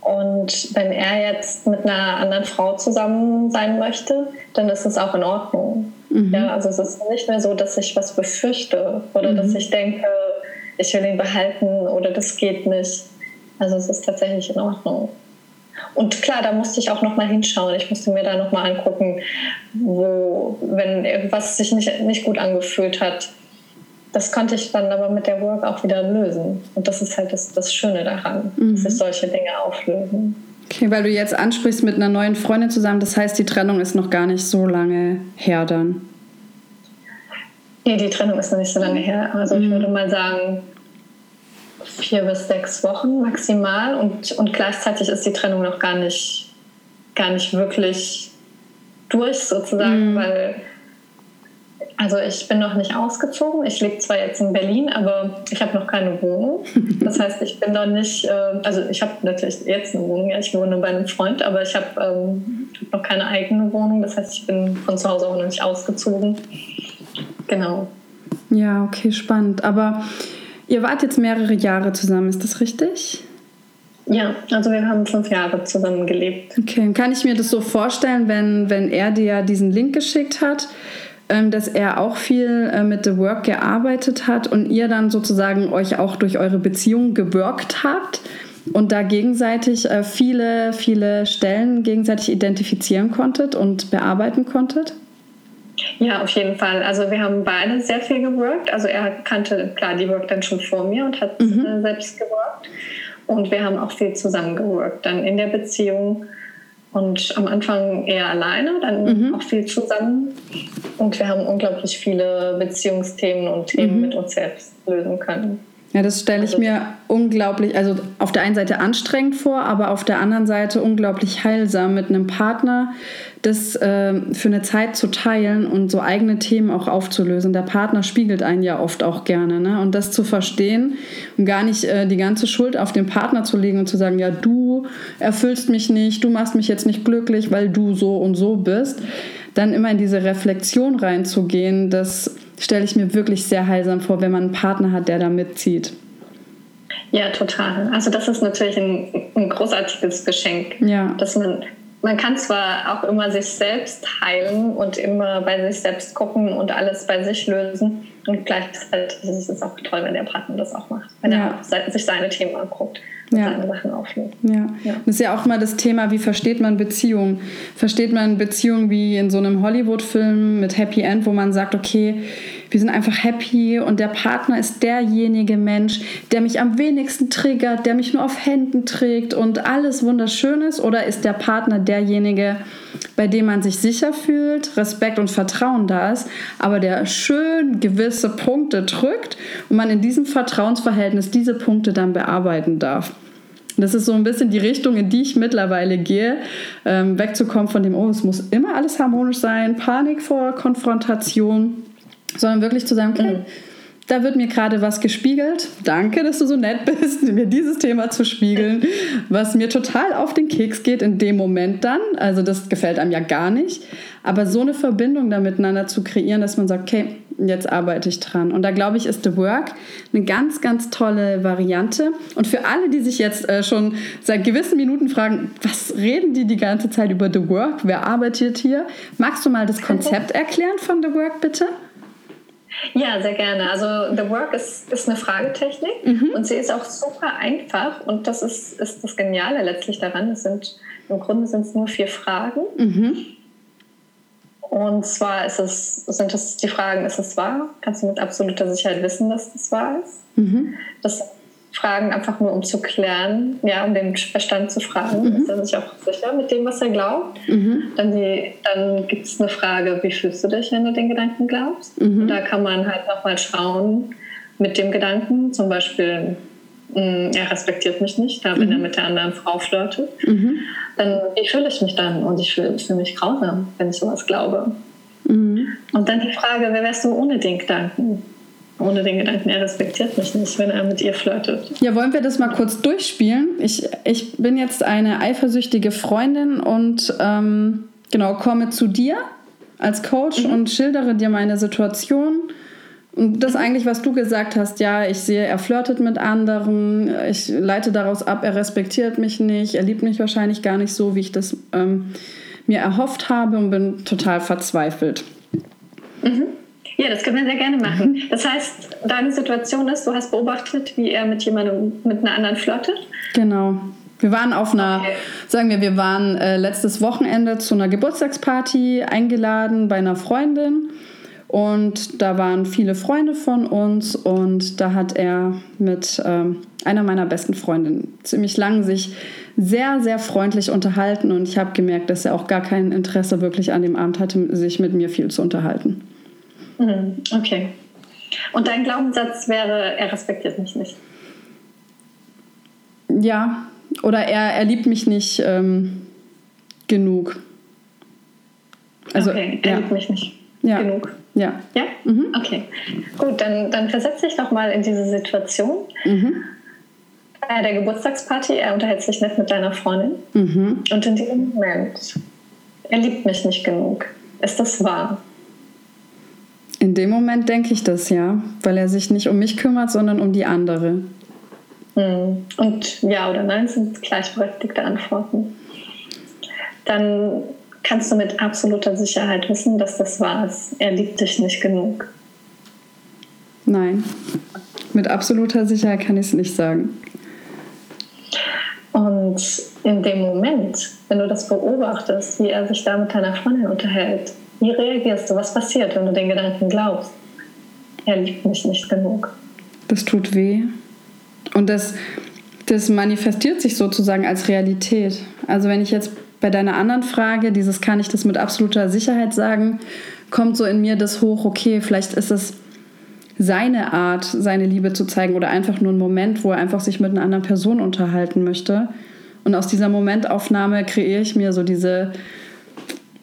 Und wenn er jetzt mit einer anderen Frau zusammen sein möchte, dann ist es auch in Ordnung. Mhm. Ja, also es ist nicht mehr so, dass ich was befürchte oder dass mhm. ich denke, ich will ihn behalten oder das geht nicht. Also es ist tatsächlich in Ordnung. Und klar, da musste ich auch noch mal hinschauen. Ich musste mir da noch mal angucken, wo, wenn irgendwas sich nicht, nicht gut angefühlt hat. Das konnte ich dann aber mit der Work auch wieder lösen. Und das ist halt das, das Schöne daran, mhm. dass sich solche Dinge auflösen. Okay, weil du jetzt ansprichst mit einer neuen Freundin zusammen, das heißt, die Trennung ist noch gar nicht so lange her dann. Nee, die Trennung ist noch nicht so lange her. Also mhm. ich würde mal sagen, vier bis sechs Wochen maximal. Und, und gleichzeitig ist die Trennung noch gar nicht, gar nicht wirklich durch sozusagen, mhm. weil also ich bin noch nicht ausgezogen. Ich lebe zwar jetzt in Berlin, aber ich habe noch keine Wohnung. Das heißt, ich bin noch nicht, äh, also ich habe natürlich jetzt eine Wohnung, ja, ich wohne bei einem Freund, aber ich habe ähm, noch keine eigene Wohnung. Das heißt, ich bin von zu Hause auch noch nicht ausgezogen. Genau. Ja, okay, spannend. Aber ihr wart jetzt mehrere Jahre zusammen, ist das richtig? Ja, also wir haben fünf Jahre zusammen gelebt. Okay, kann ich mir das so vorstellen, wenn, wenn er dir diesen Link geschickt hat, ähm, dass er auch viel äh, mit The Work gearbeitet hat und ihr dann sozusagen euch auch durch eure Beziehung gewirkt habt und da gegenseitig äh, viele, viele Stellen gegenseitig identifizieren konntet und bearbeiten konntet? Ja, auf jeden Fall. Also wir haben beide sehr viel geworkt. Also er kannte klar die Work dann schon vor mir und hat mhm. Äh, selbst geworkt. Und wir haben auch viel zusammen geworkt, dann in der Beziehung. Und am Anfang eher alleine, dann mhm. auch viel zusammen. Und wir haben unglaublich viele Beziehungsthemen und Themen mhm. mit uns selbst lösen können. Ja, das stelle ich also, mir unglaublich, also auf der einen Seite anstrengend vor, aber auf der anderen Seite unglaublich heilsam mit einem Partner, das äh, für eine Zeit zu teilen und so eigene Themen auch aufzulösen. Der Partner spiegelt einen ja oft auch gerne. Ne? Und das zu verstehen und gar nicht äh, die ganze Schuld auf den Partner zu legen und zu sagen, ja, du erfüllst mich nicht, du machst mich jetzt nicht glücklich, weil du so und so bist. Dann immer in diese Reflexion reinzugehen, das stelle ich mir wirklich sehr heilsam vor, wenn man einen Partner hat, der da mitzieht. Ja, total. Also das ist natürlich ein, ein großartiges Geschenk, ja. dass man man kann zwar auch immer sich selbst heilen und immer bei sich selbst gucken und alles bei sich lösen. Und gleichzeitig ist es auch toll, wenn der Partner das auch macht, wenn ja. er sich seine Themen anguckt und ja. seine Sachen auflöst. Ja. ja. Das ist ja auch mal das Thema, wie versteht man Beziehungen? Versteht man Beziehungen wie in so einem Hollywood-Film mit Happy End, wo man sagt, okay, wir sind einfach happy und der Partner ist derjenige Mensch, der mich am wenigsten triggert, der mich nur auf Händen trägt und alles wunderschön ist? Oder ist der Partner derjenige, bei dem man sich sicher fühlt, Respekt und Vertrauen da ist, aber der schön gewisse Punkte drückt und man in diesem Vertrauensverhältnis diese Punkte dann bearbeiten darf? Das ist so ein bisschen die Richtung, in die ich mittlerweile gehe, ähm, wegzukommen von dem, oh, es muss immer alles harmonisch sein, Panik vor Konfrontation, sondern wirklich zu sagen, okay, mhm. da wird mir gerade was gespiegelt. Danke, dass du so nett bist, mir dieses Thema zu spiegeln, was mir total auf den Keks geht in dem Moment dann. Also das gefällt einem ja gar nicht. Aber so eine Verbindung da miteinander zu kreieren, dass man sagt, okay, jetzt arbeite ich dran. Und da glaube ich, ist The Work eine ganz, ganz tolle Variante. Und für alle, die sich jetzt äh, schon seit gewissen Minuten fragen, was reden die die ganze Zeit über The Work? Wer arbeitet hier? Magst du mal das Konzept erklären von The Work, bitte? Ja, sehr gerne. Also The Work ist, ist eine Fragetechnik mhm. und sie ist auch super einfach und das ist, ist das Geniale letztlich daran. Es sind, Im Grunde sind es nur vier Fragen. Mhm. Und zwar ist es, sind das die Fragen, ist es wahr? Kannst du mit absoluter Sicherheit wissen, dass das wahr ist? Mhm. Das Fragen einfach nur, um zu klären, ja, um den Verstand zu fragen. Mhm. Ist er sich auch sicher mit dem, was er glaubt? Mhm. Dann, dann gibt es eine Frage, wie fühlst du dich, wenn du den Gedanken glaubst? Mhm. Und da kann man halt nochmal schauen mit dem Gedanken, zum Beispiel, Mm, er respektiert mich nicht, da wenn mhm. er mit der anderen Frau flirtet, mhm. dann wie fühle ich mich dann? Und ich fühle fühl mich grausam, wenn ich sowas glaube. Mhm. Und dann die Frage, wer wärst du ohne den Gedanken? Ohne den Gedanken, er respektiert mich nicht, wenn er mit ihr flirtet. Ja, wollen wir das mal kurz durchspielen? Ich, ich bin jetzt eine eifersüchtige Freundin und ähm, genau, komme zu dir als Coach mhm. und schildere dir meine Situation und das eigentlich, was du gesagt hast, ja, ich sehe, er flirtet mit anderen, ich leite daraus ab, er respektiert mich nicht, er liebt mich wahrscheinlich gar nicht so, wie ich das ähm, mir erhofft habe und bin total verzweifelt. Mhm. Ja, das können wir sehr gerne machen. Mhm. Das heißt, deine Situation ist, du hast beobachtet, wie er mit jemandem, mit einer anderen flirtet? Genau. Wir waren auf einer, okay. sagen wir, wir waren äh, letztes Wochenende zu einer Geburtstagsparty eingeladen bei einer Freundin. Und da waren viele Freunde von uns und da hat er mit ähm, einer meiner besten Freundinnen ziemlich lang sich sehr, sehr freundlich unterhalten und ich habe gemerkt, dass er auch gar kein Interesse wirklich an dem Abend hatte, sich mit mir viel zu unterhalten. Mhm, okay. Und dein Glaubenssatz wäre, er respektiert mich nicht? Ja, oder er, er liebt mich nicht ähm, genug. Also, okay, er ja. liebt mich nicht ja. genug. Ja. Ja? Mhm. Okay. Gut, dann, dann versetz dich doch mal in diese Situation. Mhm. Bei der Geburtstagsparty, er unterhält sich nicht mit deiner Freundin. Mhm. Und in diesem Moment, er liebt mich nicht genug. Ist das wahr? In dem Moment denke ich das ja, weil er sich nicht um mich kümmert, sondern um die andere. Mhm. Und ja oder nein sind gleichberechtigte Antworten. Dann kannst du mit absoluter Sicherheit wissen, dass das wahr ist. Er liebt dich nicht genug. Nein, mit absoluter Sicherheit kann ich es nicht sagen. Und in dem Moment, wenn du das beobachtest, wie er sich da mit deiner Freundin unterhält, wie reagierst du? Was passiert, wenn du den Gedanken glaubst? Er liebt mich nicht genug. Das tut weh. Und das, das manifestiert sich sozusagen als Realität. Also wenn ich jetzt bei deiner anderen Frage, dieses kann ich das mit absoluter Sicherheit sagen, kommt so in mir das hoch, okay, vielleicht ist es seine Art, seine Liebe zu zeigen oder einfach nur ein Moment, wo er einfach sich mit einer anderen Person unterhalten möchte. Und aus dieser Momentaufnahme kreiere ich mir so diese,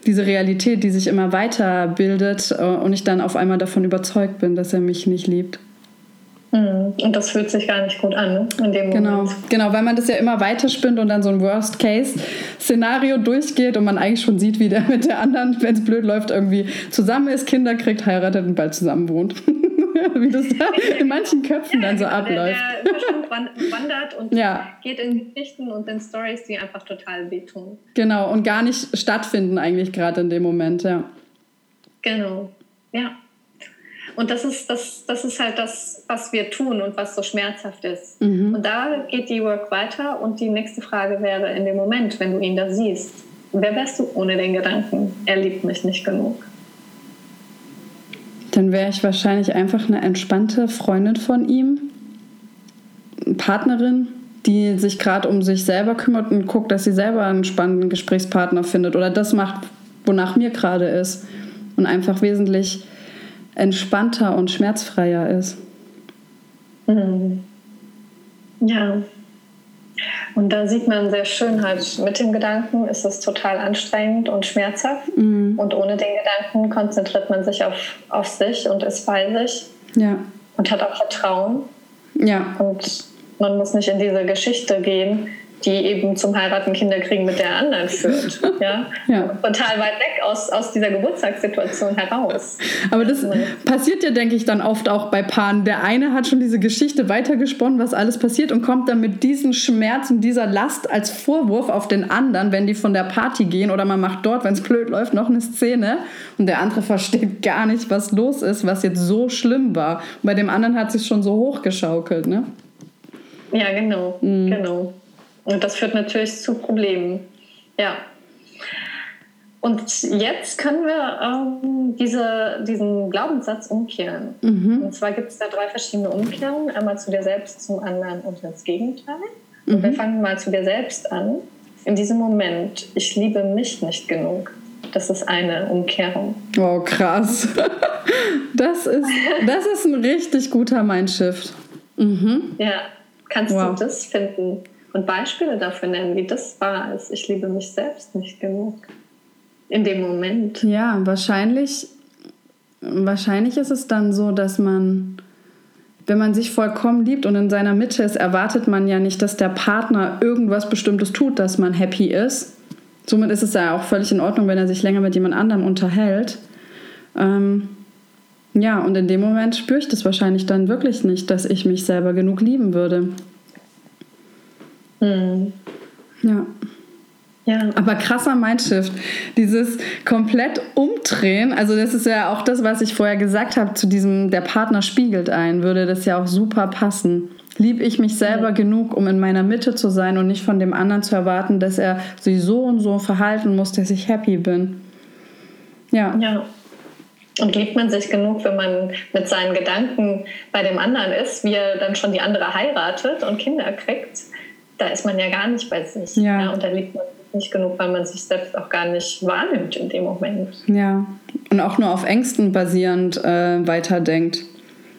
diese Realität, die sich immer weiter bildet äh, und ich dann auf einmal davon überzeugt bin, dass er mich nicht liebt. Mhm. Und das fühlt sich gar nicht gut an, ne? in dem genau, Moment. Genau, weil man das ja immer weiterspinnt und dann so ein Worst-Case-Szenario durchgeht und man eigentlich schon sieht, wie der mit der anderen, wenn es blöd läuft, irgendwie zusammen ist, Kinder kriegt, heiratet und bald zusammen wohnt. wie das da in manchen Köpfen ja, dann so genau, abläuft. Der, der wandert und ja. geht in Geschichten und in Stories, die einfach total wehtun. Genau, und gar nicht stattfinden eigentlich gerade in dem Moment, ja. Genau, ja. Und das ist, das, das ist halt das, was wir tun und was so schmerzhaft ist. Mhm. Und da geht die Work weiter und die nächste Frage wäre in dem Moment, wenn du ihn da siehst, wer wärst du ohne den Gedanken, er liebt mich nicht genug? Dann wäre ich wahrscheinlich einfach eine entspannte Freundin von ihm, Partnerin, die sich gerade um sich selber kümmert und guckt, dass sie selber einen spannenden Gesprächspartner findet oder das macht, wonach mir gerade ist und einfach wesentlich entspannter und schmerzfreier ist. Mhm. Ja. Und da sieht man sehr schön halt, mit dem Gedanken ist es total anstrengend und schmerzhaft. Mhm. Und ohne den Gedanken konzentriert man sich auf, auf sich und ist bei sich. Ja. Und hat auch Vertrauen. Ja. Und man muss nicht in diese Geschichte gehen, die eben zum Heiraten Kinder kriegen mit der anderen führt. Ja? ja. Total weit weg aus, aus dieser Geburtstagssituation heraus. Aber das passiert ja, denke ich, dann oft auch bei Paaren. Der eine hat schon diese Geschichte weitergesponnen, was alles passiert und kommt dann mit diesem Schmerz und dieser Last als Vorwurf auf den anderen, wenn die von der Party gehen oder man macht dort, wenn es blöd läuft, noch eine Szene und der andere versteht gar nicht, was los ist, was jetzt so schlimm war. Und bei dem anderen hat sich schon so hochgeschaukelt, ne? Ja, genau, mhm. genau. Und das führt natürlich zu Problemen. Ja. Und jetzt können wir ähm, diese, diesen Glaubenssatz umkehren. Mhm. Und zwar gibt es da drei verschiedene Umkehrungen. Einmal zu dir selbst, zum anderen und das Gegenteil. Mhm. Und wir fangen mal zu dir selbst an. In diesem Moment, ich liebe mich nicht genug. Das ist eine Umkehrung. Oh, krass. Das ist, das ist ein richtig guter Mindshift. Mhm. Ja, kannst wow. du das finden? Und Beispiele dafür nennen, wie das war, als ich liebe mich selbst nicht genug. In dem Moment. Ja, wahrscheinlich, wahrscheinlich ist es dann so, dass man, wenn man sich vollkommen liebt und in seiner Mitte ist, erwartet man ja nicht, dass der Partner irgendwas Bestimmtes tut, dass man happy ist. Somit ist es ja auch völlig in Ordnung, wenn er sich länger mit jemand anderem unterhält. Ähm, ja, und in dem Moment spüre ich das wahrscheinlich dann wirklich nicht, dass ich mich selber genug lieben würde. Mhm. Ja. Ja. Aber krasser Mindshift. Dieses komplett umdrehen, also das ist ja auch das, was ich vorher gesagt habe, zu diesem, der Partner spiegelt ein, würde das ja auch super passen. Lieb ich mich selber ja. genug, um in meiner Mitte zu sein und nicht von dem anderen zu erwarten, dass er sich so und so verhalten muss, dass ich happy bin. Ja. Ja. Und liebt man sich genug, wenn man mit seinen Gedanken bei dem anderen ist, wie er dann schon die andere heiratet und Kinder kriegt? Da ist man ja gar nicht bei sich. Ja. ja. und da liebt man nicht genug, weil man sich selbst auch gar nicht wahrnimmt in dem Moment. Ja, und auch nur auf Ängsten basierend äh, weiterdenkt.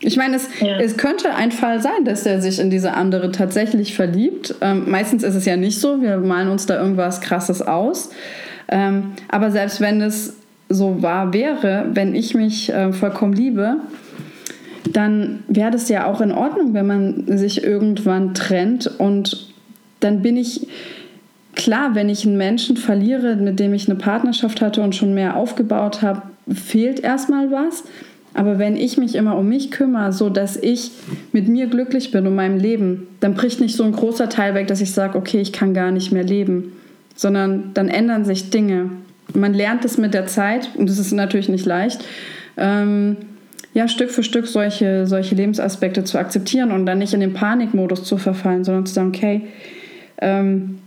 Ich meine, es, ja. es könnte ein Fall sein, dass er sich in diese andere tatsächlich verliebt. Ähm, meistens ist es ja nicht so, wir malen uns da irgendwas Krasses aus. Ähm, aber selbst wenn es so wahr wäre, wenn ich mich äh, vollkommen liebe, dann wäre das ja auch in Ordnung, wenn man sich irgendwann trennt und dann bin ich klar, wenn ich einen Menschen verliere, mit dem ich eine Partnerschaft hatte und schon mehr aufgebaut habe, fehlt erstmal was. Aber wenn ich mich immer um mich kümmere, so dass ich mit mir glücklich bin und meinem Leben, dann bricht nicht so ein großer Teil weg, dass ich sage, okay, ich kann gar nicht mehr leben, sondern dann ändern sich Dinge. Man lernt es mit der Zeit und das ist natürlich nicht leicht. Ähm, ja, Stück für Stück solche, solche Lebensaspekte zu akzeptieren und dann nicht in den Panikmodus zu verfallen, sondern zu sagen, okay, ähm,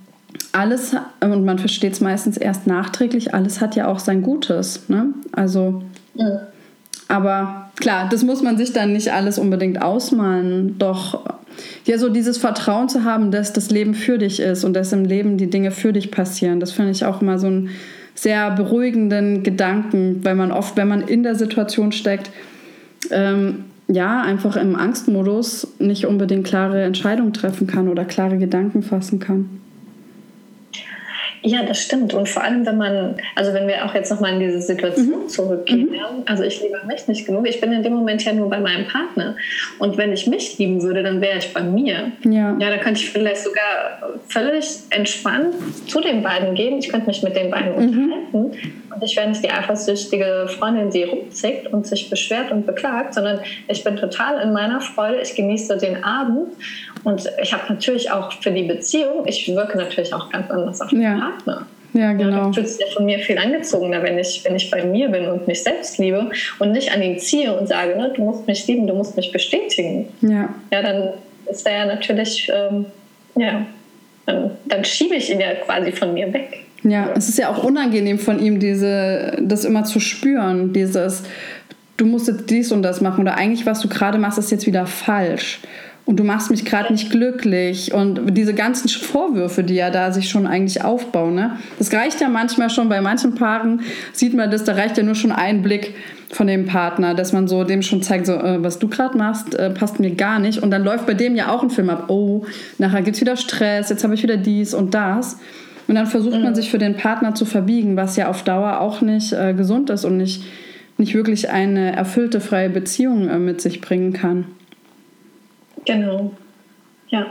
alles, und man versteht es meistens erst nachträglich, alles hat ja auch sein Gutes. Ne? Also, ja. aber klar, das muss man sich dann nicht alles unbedingt ausmalen. Doch, ja, so dieses Vertrauen zu haben, dass das Leben für dich ist und dass im Leben die Dinge für dich passieren, das finde ich auch immer so einen sehr beruhigenden Gedanken, weil man oft, wenn man in der Situation steckt, ähm, ja, einfach im Angstmodus nicht unbedingt klare Entscheidungen treffen kann oder klare Gedanken fassen kann. Ja, das stimmt. Und vor allem, wenn man, also wenn wir auch jetzt nochmal in diese Situation mhm. zurückgehen, mhm. Also ich liebe mich nicht genug. Ich bin in dem Moment ja nur bei meinem Partner. Und wenn ich mich lieben würde, dann wäre ich bei mir. Ja. ja, da könnte ich vielleicht sogar völlig entspannt zu den beiden gehen. Ich könnte mich mit den beiden mhm. unterhalten. Und ich wäre nicht die eifersüchtige Freundin, die rumzickt und sich beschwert und beklagt, sondern ich bin total in meiner Freude. Ich genieße den Abend. Und ich habe natürlich auch für die Beziehung, ich wirke natürlich auch ganz anders auf den ja. Partner. Ja, genau. Ja, du fühlst ja von mir viel angezogener, wenn ich, wenn ich bei mir bin und mich selbst liebe und nicht an ihn ziehe und sage, ne, du musst mich lieben, du musst mich bestätigen. Ja. Ja, dann ist er ja natürlich, ähm, ja, dann, dann schiebe ich ihn ja quasi von mir weg. Ja, es ist ja auch unangenehm von ihm, diese, das immer zu spüren, dieses du musst jetzt dies und das machen oder eigentlich, was du gerade machst, ist jetzt wieder falsch und du machst mich gerade nicht glücklich und diese ganzen Vorwürfe, die ja da sich schon eigentlich aufbauen, ne? Das reicht ja manchmal schon, bei manchen Paaren sieht man das, da reicht ja nur schon ein Blick von dem Partner, dass man so dem schon zeigt, so, äh, was du gerade machst, äh, passt mir gar nicht. Und dann läuft bei dem ja auch ein Film ab, oh, nachher gibt es wieder Stress, jetzt habe ich wieder dies und das. Und dann versucht mhm. man sich für den Partner zu verbiegen, was ja auf Dauer auch nicht äh, gesund ist und nicht, nicht wirklich eine erfüllte, freie Beziehung äh, mit sich bringen kann. Genau. Ja.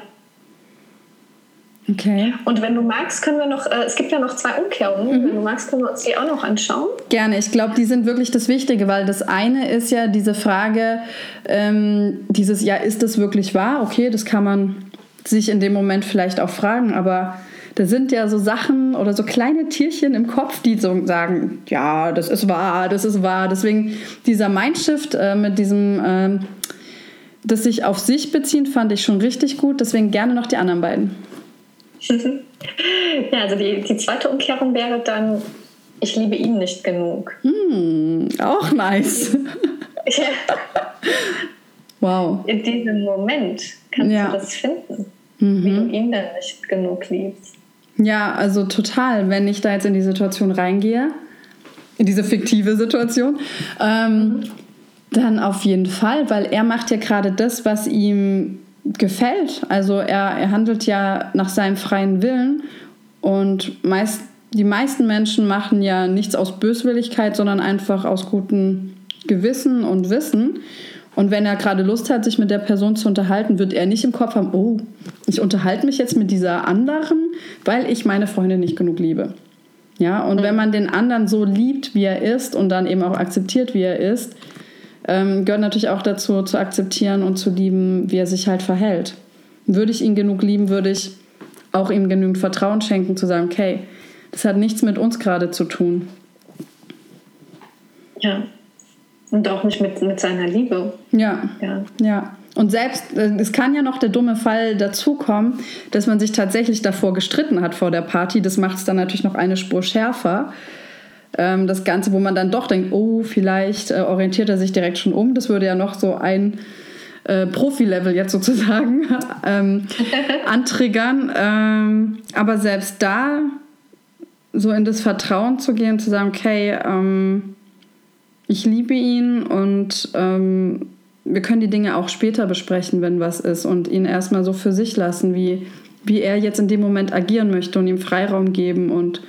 Okay. Und wenn du magst, können wir noch, äh, es gibt ja noch zwei Umkehrungen, mhm. wenn du magst, können wir uns die auch noch anschauen. Gerne, ich glaube, die sind wirklich das Wichtige, weil das eine ist ja diese Frage, ähm, dieses, ja, ist das wirklich wahr? Okay, das kann man sich in dem Moment vielleicht auch fragen, aber da sind ja so Sachen oder so kleine Tierchen im Kopf, die so sagen, ja, das ist wahr, das ist wahr. Deswegen dieser Mindshift äh, mit diesem... Ähm, das sich auf sich beziehen, fand ich schon richtig gut. Deswegen gerne noch die anderen beiden. ja, also die, die zweite Umkehrung wäre dann, ich liebe ihn nicht genug. Hm, auch nice. wow. In diesem Moment kannst ja. du das finden, mhm. wie du ihn dann nicht genug liebst. Ja, also total. Wenn ich da jetzt in die Situation reingehe, in diese fiktive Situation, ähm, mhm. Dann auf jeden Fall, weil er macht ja gerade das, was ihm gefällt. Also er, er handelt ja nach seinem freien Willen und meist, die meisten Menschen machen ja nichts aus Böswilligkeit, sondern einfach aus gutem Gewissen und Wissen. Und wenn er gerade Lust hat, sich mit der Person zu unterhalten, wird er nicht im Kopf haben, oh, ich unterhalte mich jetzt mit dieser anderen, weil ich meine Freundin nicht genug liebe. Ja, und mhm. wenn man den anderen so liebt, wie er ist und dann eben auch akzeptiert, wie er ist, ähm, gehört natürlich auch dazu, zu akzeptieren und zu lieben, wie er sich halt verhält. Würde ich ihn genug lieben, würde ich auch ihm genügend Vertrauen schenken, zu sagen, okay, das hat nichts mit uns gerade zu tun. Ja. Und auch nicht mit, mit seiner Liebe. Ja. Ja. ja. Und selbst, äh, es kann ja noch der dumme Fall dazukommen, dass man sich tatsächlich davor gestritten hat vor der Party. Das macht es dann natürlich noch eine Spur schärfer das Ganze, wo man dann doch denkt, oh, vielleicht äh, orientiert er sich direkt schon um. Das würde ja noch so ein äh, Profi-Level jetzt sozusagen ähm, antriggern. Ähm, aber selbst da so in das Vertrauen zu gehen, zu sagen, okay, ähm, ich liebe ihn und ähm, wir können die Dinge auch später besprechen, wenn was ist und ihn erstmal so für sich lassen, wie, wie er jetzt in dem Moment agieren möchte und ihm Freiraum geben und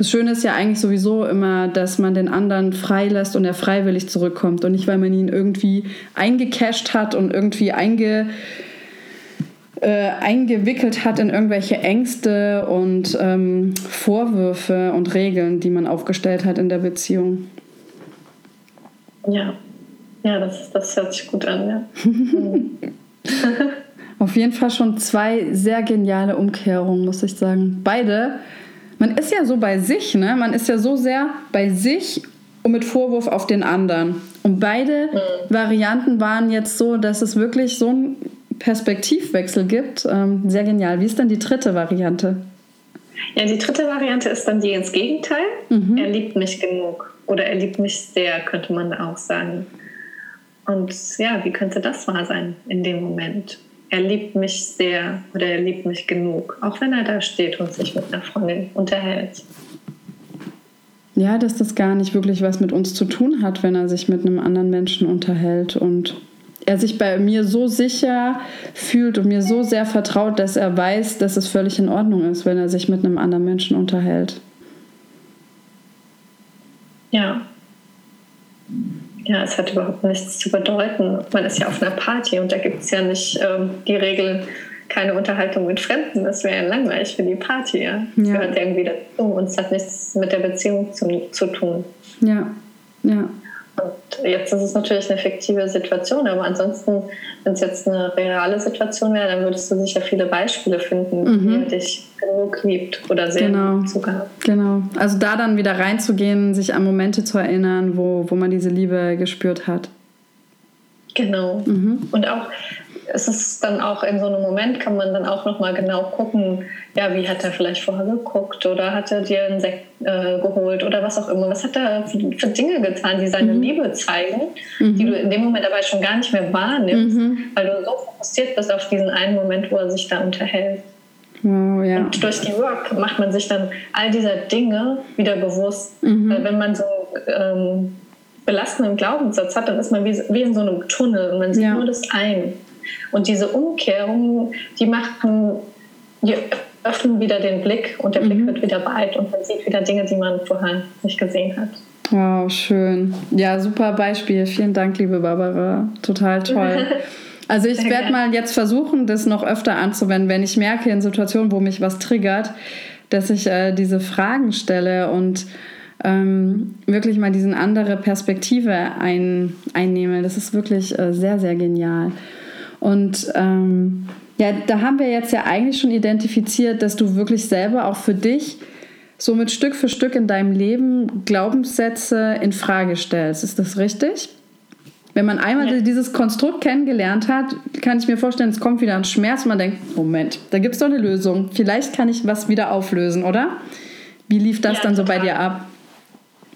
das Schöne ist ja eigentlich sowieso immer, dass man den anderen freilässt und er freiwillig zurückkommt und nicht, weil man ihn irgendwie eingecasht hat und irgendwie einge, äh, eingewickelt hat in irgendwelche Ängste und ähm, Vorwürfe und Regeln, die man aufgestellt hat in der Beziehung. Ja, ja, das, das hört sich gut an, ja. Auf jeden Fall schon zwei sehr geniale Umkehrungen, muss ich sagen. Beide man ist ja so bei sich, ne? Man ist ja so sehr bei sich und mit Vorwurf auf den anderen. Und beide mhm. Varianten waren jetzt so, dass es wirklich so einen Perspektivwechsel gibt. Ähm, sehr genial. Wie ist denn die dritte Variante? Ja, die dritte Variante ist dann die ins Gegenteil. Mhm. Er liebt mich genug. Oder er liebt mich sehr, könnte man auch sagen. Und ja, wie könnte das wahr sein in dem Moment? Er liebt mich sehr oder er liebt mich genug, auch wenn er da steht und sich mit einer Freundin unterhält. Ja, dass das gar nicht wirklich was mit uns zu tun hat, wenn er sich mit einem anderen Menschen unterhält und er sich bei mir so sicher fühlt und mir so sehr vertraut, dass er weiß, dass es völlig in Ordnung ist, wenn er sich mit einem anderen Menschen unterhält. Ja, ja, es hat überhaupt nichts zu bedeuten. Man ist ja auf einer Party und da gibt es ja nicht ähm, die Regel, keine Unterhaltung mit Fremden. Das wäre ja langweilig für die Party. Ja? Das ja. gehört irgendwie dazu und es hat nichts mit der Beziehung zu, zu tun. Ja, ja. Und jetzt ist es natürlich eine fiktive Situation, aber ansonsten, wenn es jetzt eine reale Situation wäre, dann würdest du sicher viele Beispiele finden, mhm. wie dich genug liebt oder sehr genau. sogar. Genau. Also da dann wieder reinzugehen, sich an Momente zu erinnern, wo, wo man diese Liebe gespürt hat. Genau. Mhm. Und auch es ist dann auch in so einem Moment, kann man dann auch nochmal genau gucken, ja, wie hat er vielleicht vorher geguckt oder hat er dir einen Sekt äh, geholt oder was auch immer. Was hat er für, für Dinge getan, die seine mhm. Liebe zeigen, mhm. die du in dem Moment aber schon gar nicht mehr wahrnimmst, mhm. weil du so fokussiert bist auf diesen einen Moment, wo er sich da unterhält. Oh, ja. Und durch die Work macht man sich dann all dieser Dinge wieder bewusst. Mhm. Weil wenn man so ähm, belastenden Glaubenssatz hat, dann ist man wie, wie in so einem Tunnel und man sieht ja. nur das ein. Und diese Umkehrungen, die machen, die öffnen wieder den Blick und der Blick mhm. wird wieder breit und man sieht wieder Dinge, die man vorher nicht gesehen hat. Wow, schön. Ja, super Beispiel. Vielen Dank, liebe Barbara. Total toll. Also ich werde mal jetzt versuchen, das noch öfter anzuwenden, wenn ich merke in Situationen, wo mich was triggert, dass ich äh, diese Fragen stelle und ähm, wirklich mal diese andere Perspektive ein, einnehme. Das ist wirklich äh, sehr, sehr genial. Und ähm, ja, da haben wir jetzt ja eigentlich schon identifiziert, dass du wirklich selber auch für dich so mit Stück für Stück in deinem Leben Glaubenssätze in Frage stellst. Ist das richtig? Wenn man einmal ja. dieses Konstrukt kennengelernt hat, kann ich mir vorstellen, es kommt wieder ein Schmerz und man denkt, Moment, da gibt es doch eine Lösung. Vielleicht kann ich was wieder auflösen, oder? Wie lief das ja, dann so total. bei dir ab?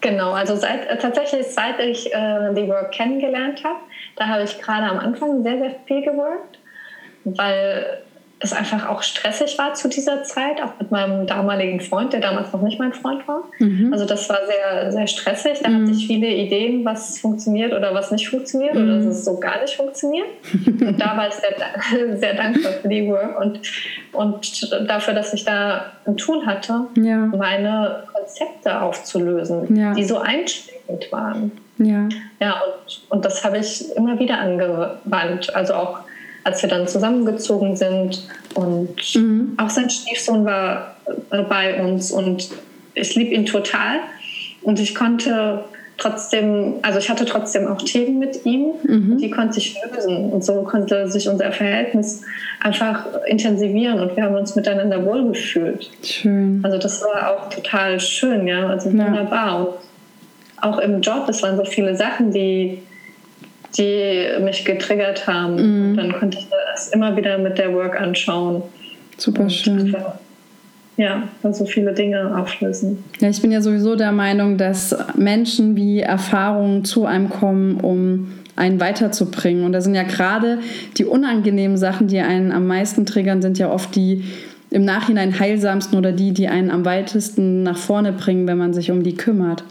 Genau, also seit, äh, tatsächlich seit ich äh, die Work kennengelernt habe, da habe ich gerade am Anfang sehr, sehr viel geworkt, weil es einfach auch stressig war zu dieser Zeit, auch mit meinem damaligen Freund, der damals noch nicht mein Freund war. Mhm. Also das war sehr, sehr stressig. Da mhm. hatte ich viele Ideen, was funktioniert oder was nicht funktioniert mhm. oder dass es so gar nicht funktioniert. und da war ich sehr, sehr dankbar für die Work und, und dafür, dass ich da ein Tool hatte, ja. meine Konzepte aufzulösen, ja. die so einschlägend waren. Ja, ja und, und das habe ich immer wieder angewandt. Also auch als wir dann zusammengezogen sind. Und mhm. auch sein Stiefsohn war äh, bei uns und ich liebe ihn total. Und ich konnte trotzdem, also ich hatte trotzdem auch Themen mit ihm, mhm. die konnte ich lösen. Und so konnte sich unser Verhältnis einfach intensivieren und wir haben uns miteinander wohlgefühlt. Schön. Also das war auch total schön, ja, also ja. wunderbar. Und auch im Job, es waren so viele Sachen, die die mich getriggert haben. Mhm. Und dann konnte ich das immer wieder mit der Work anschauen. Super schön. Ja, also viele Dinge auflösen. Ja, ich bin ja sowieso der Meinung, dass Menschen wie Erfahrungen zu einem kommen, um einen weiterzubringen. Und da sind ja gerade die unangenehmen Sachen, die einen am meisten triggern, sind ja oft die im Nachhinein heilsamsten oder die, die einen am weitesten nach vorne bringen, wenn man sich um die kümmert.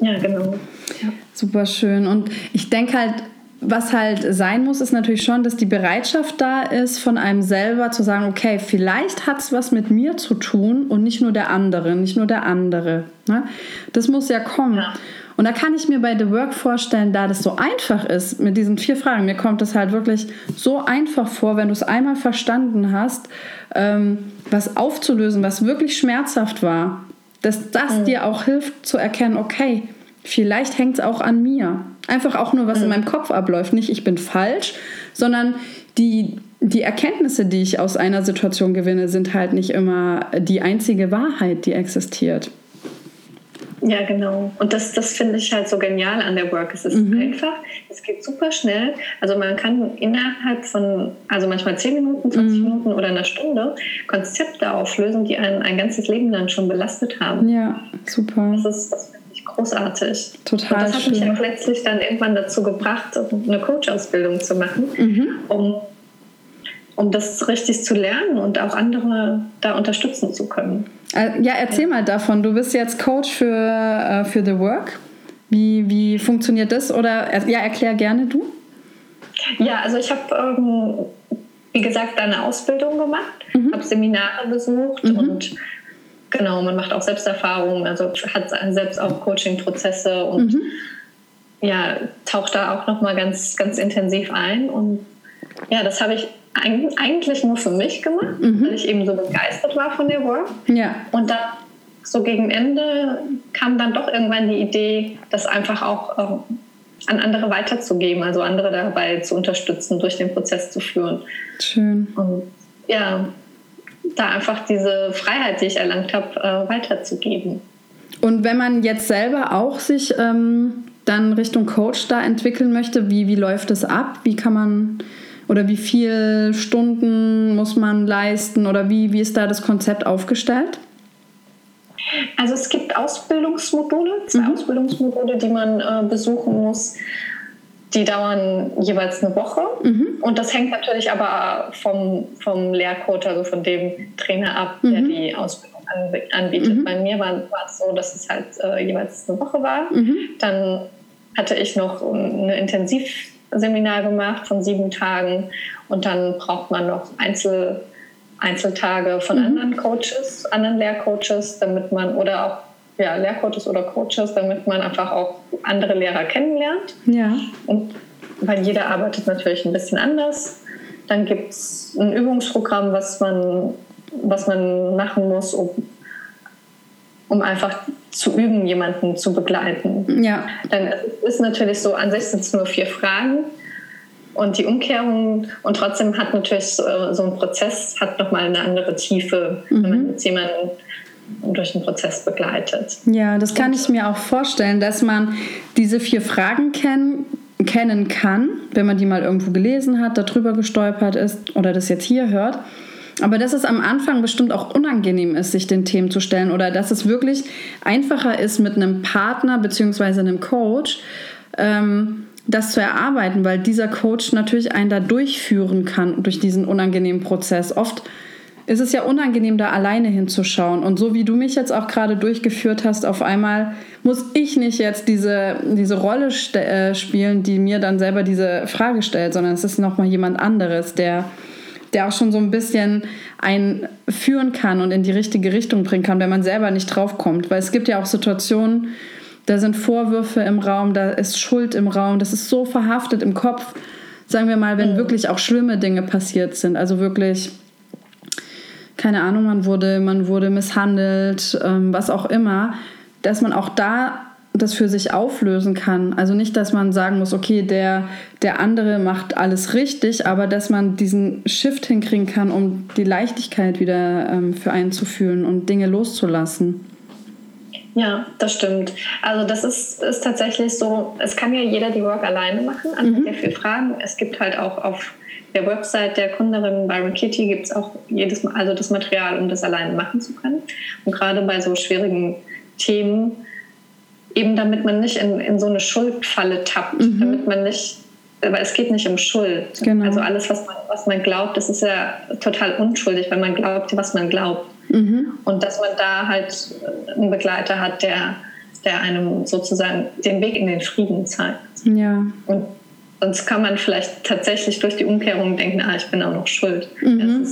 Ja, genau. Ja. Super schön. Und ich denke halt, was halt sein muss, ist natürlich schon, dass die Bereitschaft da ist, von einem selber zu sagen, okay, vielleicht hat es was mit mir zu tun und nicht nur der andere, nicht nur der andere. Ne? Das muss ja kommen. Ja. Und da kann ich mir bei The Work vorstellen, da das so einfach ist mit diesen vier Fragen, mir kommt es halt wirklich so einfach vor, wenn du es einmal verstanden hast, ähm, was aufzulösen, was wirklich schmerzhaft war, dass das mhm. dir auch hilft zu erkennen, okay, vielleicht hängt es auch an mir. Einfach auch nur, was mhm. in meinem Kopf abläuft. Nicht, ich bin falsch, sondern die, die Erkenntnisse, die ich aus einer Situation gewinne, sind halt nicht immer die einzige Wahrheit, die existiert. Ja, genau. Und das, das finde ich halt so genial an der Work. Es ist mhm. einfach, es geht super schnell. Also man kann innerhalb von, also manchmal 10 Minuten, 20 mhm. Minuten oder einer Stunde Konzepte auflösen, die einen ein ganzes Leben lang schon belastet haben. Ja, super. Das ist, das ich großartig. Total. Und das hat schön. mich auch letztlich dann irgendwann dazu gebracht, eine Coach-Ausbildung zu machen, mhm. um um das richtig zu lernen und auch andere da unterstützen zu können. Äh, ja, erzähl mal davon. Du bist jetzt Coach für, äh, für The Work. Wie, wie funktioniert das? Oder ja, erklär gerne du. Ja, also ich habe, ähm, wie gesagt, eine Ausbildung gemacht, mhm. habe Seminare besucht mhm. und genau, man macht auch Selbsterfahrungen, also hat selbst auch Coaching-Prozesse und mhm. ja, taucht da auch nochmal ganz, ganz intensiv ein. Und ja, das habe ich eigentlich nur für mich gemacht, mhm. weil ich eben so begeistert war von der Work. Ja. Und dann so gegen Ende kam dann doch irgendwann die Idee, das einfach auch äh, an andere weiterzugeben, also andere dabei zu unterstützen, durch den Prozess zu führen. Schön. Und ja, da einfach diese Freiheit, die ich erlangt habe, äh, weiterzugeben. Und wenn man jetzt selber auch sich ähm, dann Richtung Coach da entwickeln möchte, wie, wie läuft es ab? Wie kann man Oder wie viele Stunden muss man leisten? Oder wie, wie ist da das Konzept aufgestellt? Also es gibt Ausbildungsmodule, zwei mhm. Ausbildungsmodule, die man äh, besuchen muss. Die dauern jeweils eine Woche. Mhm. Und das hängt natürlich aber vom, vom Lehrcoach, also von dem Trainer ab, mhm. der die Ausbildung anbietet. Mhm. Bei mir war, war, es so, dass es halt äh, jeweils eine Woche war. Mhm. Dann hatte ich noch ein Intensivseminar gemacht von sieben Tagen und dann braucht man noch Einzel, Einzeltage von mhm. anderen Coaches, anderen Lehrcoaches, damit man oder auch ja, Lehrcoaches oder Coaches, damit man einfach auch andere Lehrer kennenlernt. Ja. Und weil jeder arbeitet natürlich ein bisschen anders. Dann gibt es ein Übungsprogramm, was man, was man machen muss, um, um einfach zu üben, jemanden zu begleiten. Ja. Dann ist es natürlich so, an sich sind es nur vier Fragen und die Umkehrung und trotzdem hat natürlich so, so ein Prozess hat nochmal eine andere Tiefe, mhm. wenn man jetzt jemanden durch den Prozess begleitet. Ja, das kann ich mir auch vorstellen, dass man diese vier Fragen kennen, kennen kann, wenn man die mal irgendwo gelesen hat, darüber gestolpert ist oder das jetzt hier hört. Aber dass es am Anfang bestimmt auch unangenehm ist, sich den Themen zu stellen oder dass es wirklich einfacher ist mit einem Partner bzw. einem Coach, ähm, das zu erarbeiten, weil dieser Coach natürlich einen da durchführen kann durch diesen unangenehmen Prozess. Oft ist es ja unangenehm, da alleine hinzuschauen. Und so wie du mich jetzt auch gerade durchgeführt hast, auf einmal muss ich nicht jetzt diese, diese Rolle äh, spielen, die mir dann selber diese Frage stellt, sondern es ist nochmal jemand anderes, der, der auch schon so ein bisschen einen führen kann und in die richtige Richtung bringen kann, wenn man selber nicht draufkommt. Weil es gibt ja auch Situationen, da sind Vorwürfe im Raum, da ist Schuld im Raum, das ist so verhaftet im Kopf. Sagen wir mal, wenn mhm. wirklich auch schlimme Dinge passiert sind, also wirklich keine Ahnung, man wurde, man wurde misshandelt, ähm, was auch immer, dass man auch da das für sich auflösen kann. Also nicht, dass man sagen muss, okay, der, der andere macht alles richtig, aber dass man diesen Shift hinkriegen kann, um die Leichtigkeit wieder ähm, für einen zu fühlen und Dinge loszulassen. Ja, das stimmt. Also das ist, ist tatsächlich so, es kann ja jeder die Work alleine machen, anhand mhm. der vier Fragen. Es gibt halt auch auf der Website der Gründerin Byron Kitty gibt es auch jedes Mal, also das Material, um das alleine machen zu können. Und gerade bei so schwierigen Themen, eben damit man nicht in, in so eine Schuldfalle tappt, mhm. damit man nicht, aber es geht nicht um Schuld. Genau. Also alles, was man, was man glaubt, das ist ja total unschuldig, weil man glaubt, was man glaubt. Mhm. Und dass man da halt einen Begleiter hat, der, der einem sozusagen den Weg in den Frieden zeigt. Ja. Und Sonst kann man vielleicht tatsächlich durch die Umkehrung denken, ah, ich bin auch noch schuld. Mhm.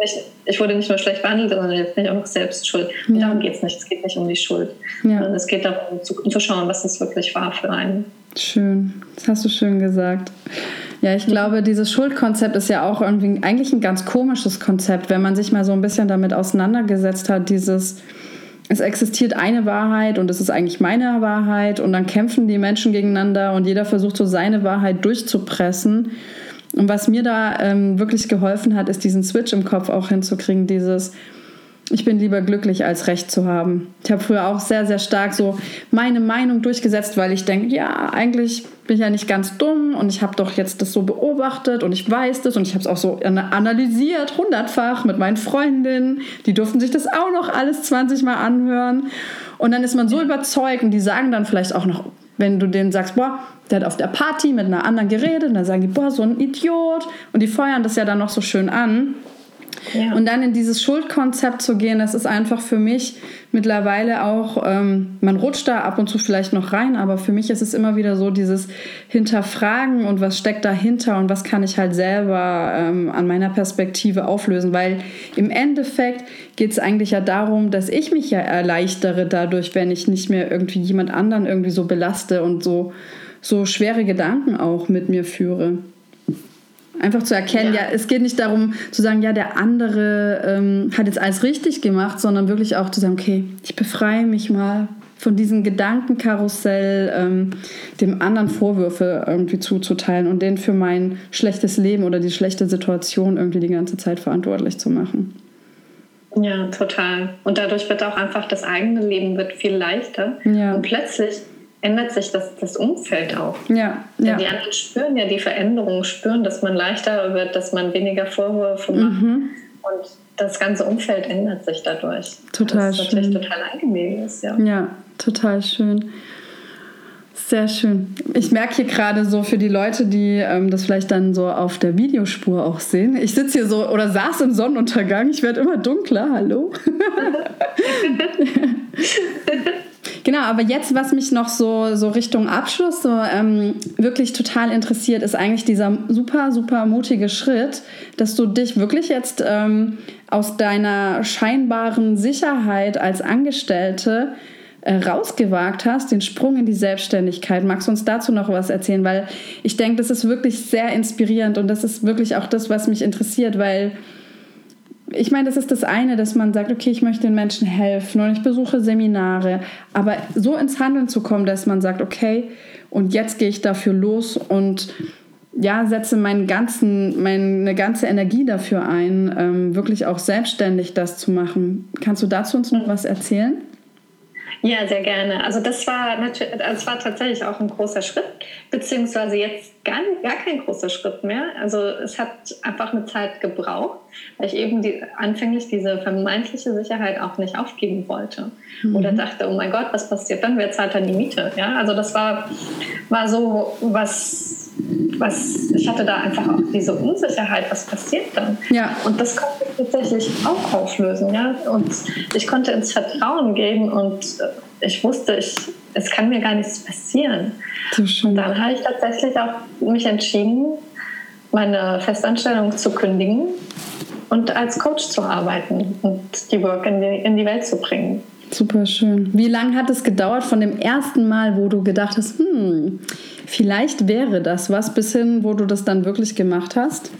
Nicht, ich wurde nicht nur schlecht behandelt, sondern jetzt bin ich auch noch selbst schuld. Und ja. darum geht es nicht. Es geht nicht um die Schuld. Ja. Es geht darum, zu, zu schauen, was es wirklich war für einen. Schön. Das hast du schön gesagt. Ja, ich glaube, dieses Schuldkonzept ist ja auch irgendwie eigentlich ein ganz komisches Konzept, wenn man sich mal so ein bisschen damit auseinandergesetzt hat, dieses es existiert eine Wahrheit und es ist eigentlich meine Wahrheit und dann kämpfen die Menschen gegeneinander und jeder versucht so seine Wahrheit durchzupressen. Und was mir da ähm, wirklich geholfen hat, ist diesen Switch im Kopf auch hinzukriegen, dieses, ich bin lieber glücklich als Recht zu haben. Ich habe früher auch sehr, sehr stark so meine Meinung durchgesetzt, weil ich denke, ja, eigentlich bin ich ja nicht ganz dumm und ich habe doch jetzt das so beobachtet und ich weiß das und ich habe es auch so analysiert, hundertfach mit meinen Freundinnen. Die durften sich das auch noch alles 20 Mal anhören. Und dann ist man so überzeugt und die sagen dann vielleicht auch noch, wenn du denen sagst, boah, der hat auf der Party mit einer anderen geredet und dann sagen die, boah, so ein Idiot. Und die feuern das ja dann noch so schön an. Ja. Und dann in dieses Schuldkonzept zu gehen, das ist einfach für mich mittlerweile auch, ähm, man rutscht da ab und zu vielleicht noch rein, aber für mich ist es immer wieder so dieses Hinterfragen und was steckt dahinter und was kann ich halt selber ähm, an meiner Perspektive auflösen, weil im Endeffekt geht es eigentlich ja darum, dass ich mich ja erleichtere dadurch, wenn ich nicht mehr irgendwie jemand anderen irgendwie so belaste und so, so schwere Gedanken auch mit mir führe. Einfach zu erkennen, ja. ja. es geht nicht darum zu sagen, ja, der andere ähm, hat jetzt alles richtig gemacht, sondern wirklich auch zu sagen, okay, ich befreie mich mal von diesem Gedankenkarussell, ähm, dem anderen Vorwürfe irgendwie zuzuteilen und den für mein schlechtes Leben oder die schlechte Situation irgendwie die ganze Zeit verantwortlich zu machen. Ja, total. Und dadurch wird auch einfach das eigene Leben wird viel leichter. Ja. Und plötzlich ändert sich das, das Umfeld auch. Ja, ja. Die anderen spüren ja die Veränderung, spüren, dass man leichter wird, dass man weniger Vorwürfe macht. Mhm. Und das ganze Umfeld ändert sich dadurch. Total das schön. ist natürlich total angenehm ist, ja. Ja, total schön. Sehr schön. Ich merke hier gerade so für die Leute, die ähm, das vielleicht dann so auf der Videospur auch sehen. Ich sitze hier so oder saß im Sonnenuntergang. Ich werde immer dunkler. Hallo. genau, aber jetzt, was mich noch so, so Richtung Abschluss so ähm, wirklich total interessiert, ist eigentlich dieser super, super mutige Schritt, dass du dich wirklich jetzt ähm, aus deiner scheinbaren Sicherheit als Angestellte äh, rausgewagt hast, den Sprung in die Selbstständigkeit. Magst du uns dazu noch was erzählen? Weil ich denke, das ist wirklich sehr inspirierend und das ist wirklich auch das, was mich interessiert, weil ich meine, das ist das eine, dass man sagt, okay, ich möchte den Menschen helfen und ich besuche Seminare, aber so ins Handeln zu kommen, dass man sagt, okay, und jetzt gehe ich dafür los und ja, setze meinen ganzen, meine ganze Energie dafür ein, ähm, wirklich auch selbstständig das zu machen. Kannst du dazu uns noch was erzählen? Ja, sehr gerne. Also das war natürlich, das war tatsächlich auch ein großer Schritt, beziehungsweise jetzt gar, gar kein großer Schritt mehr. Also es hat einfach eine Zeit gebraucht, weil ich eben die, anfänglich diese vermeintliche Sicherheit auch nicht aufgeben wollte. Mhm. Oder dachte, oh mein Gott, was passiert dann? Wer zahlt dann die Miete? Ja, also das war, war so was, was, ich hatte da einfach auch diese Unsicherheit, was passiert dann? Ja. Und das ich tatsächlich auch auflösen, ja. Und ich konnte ins Vertrauen gehen und ich wusste, ich, es kann mir gar nichts passieren. Schön. Dann habe ich tatsächlich auch mich entschieden, meine Festanstellung zu kündigen und als Coach zu arbeiten und die Work in die, in die Welt zu bringen. Super schön. Wie lange hat es gedauert von dem ersten Mal, wo du gedacht hast, hm, vielleicht wäre das was, bis hin, wo du das dann wirklich gemacht hast?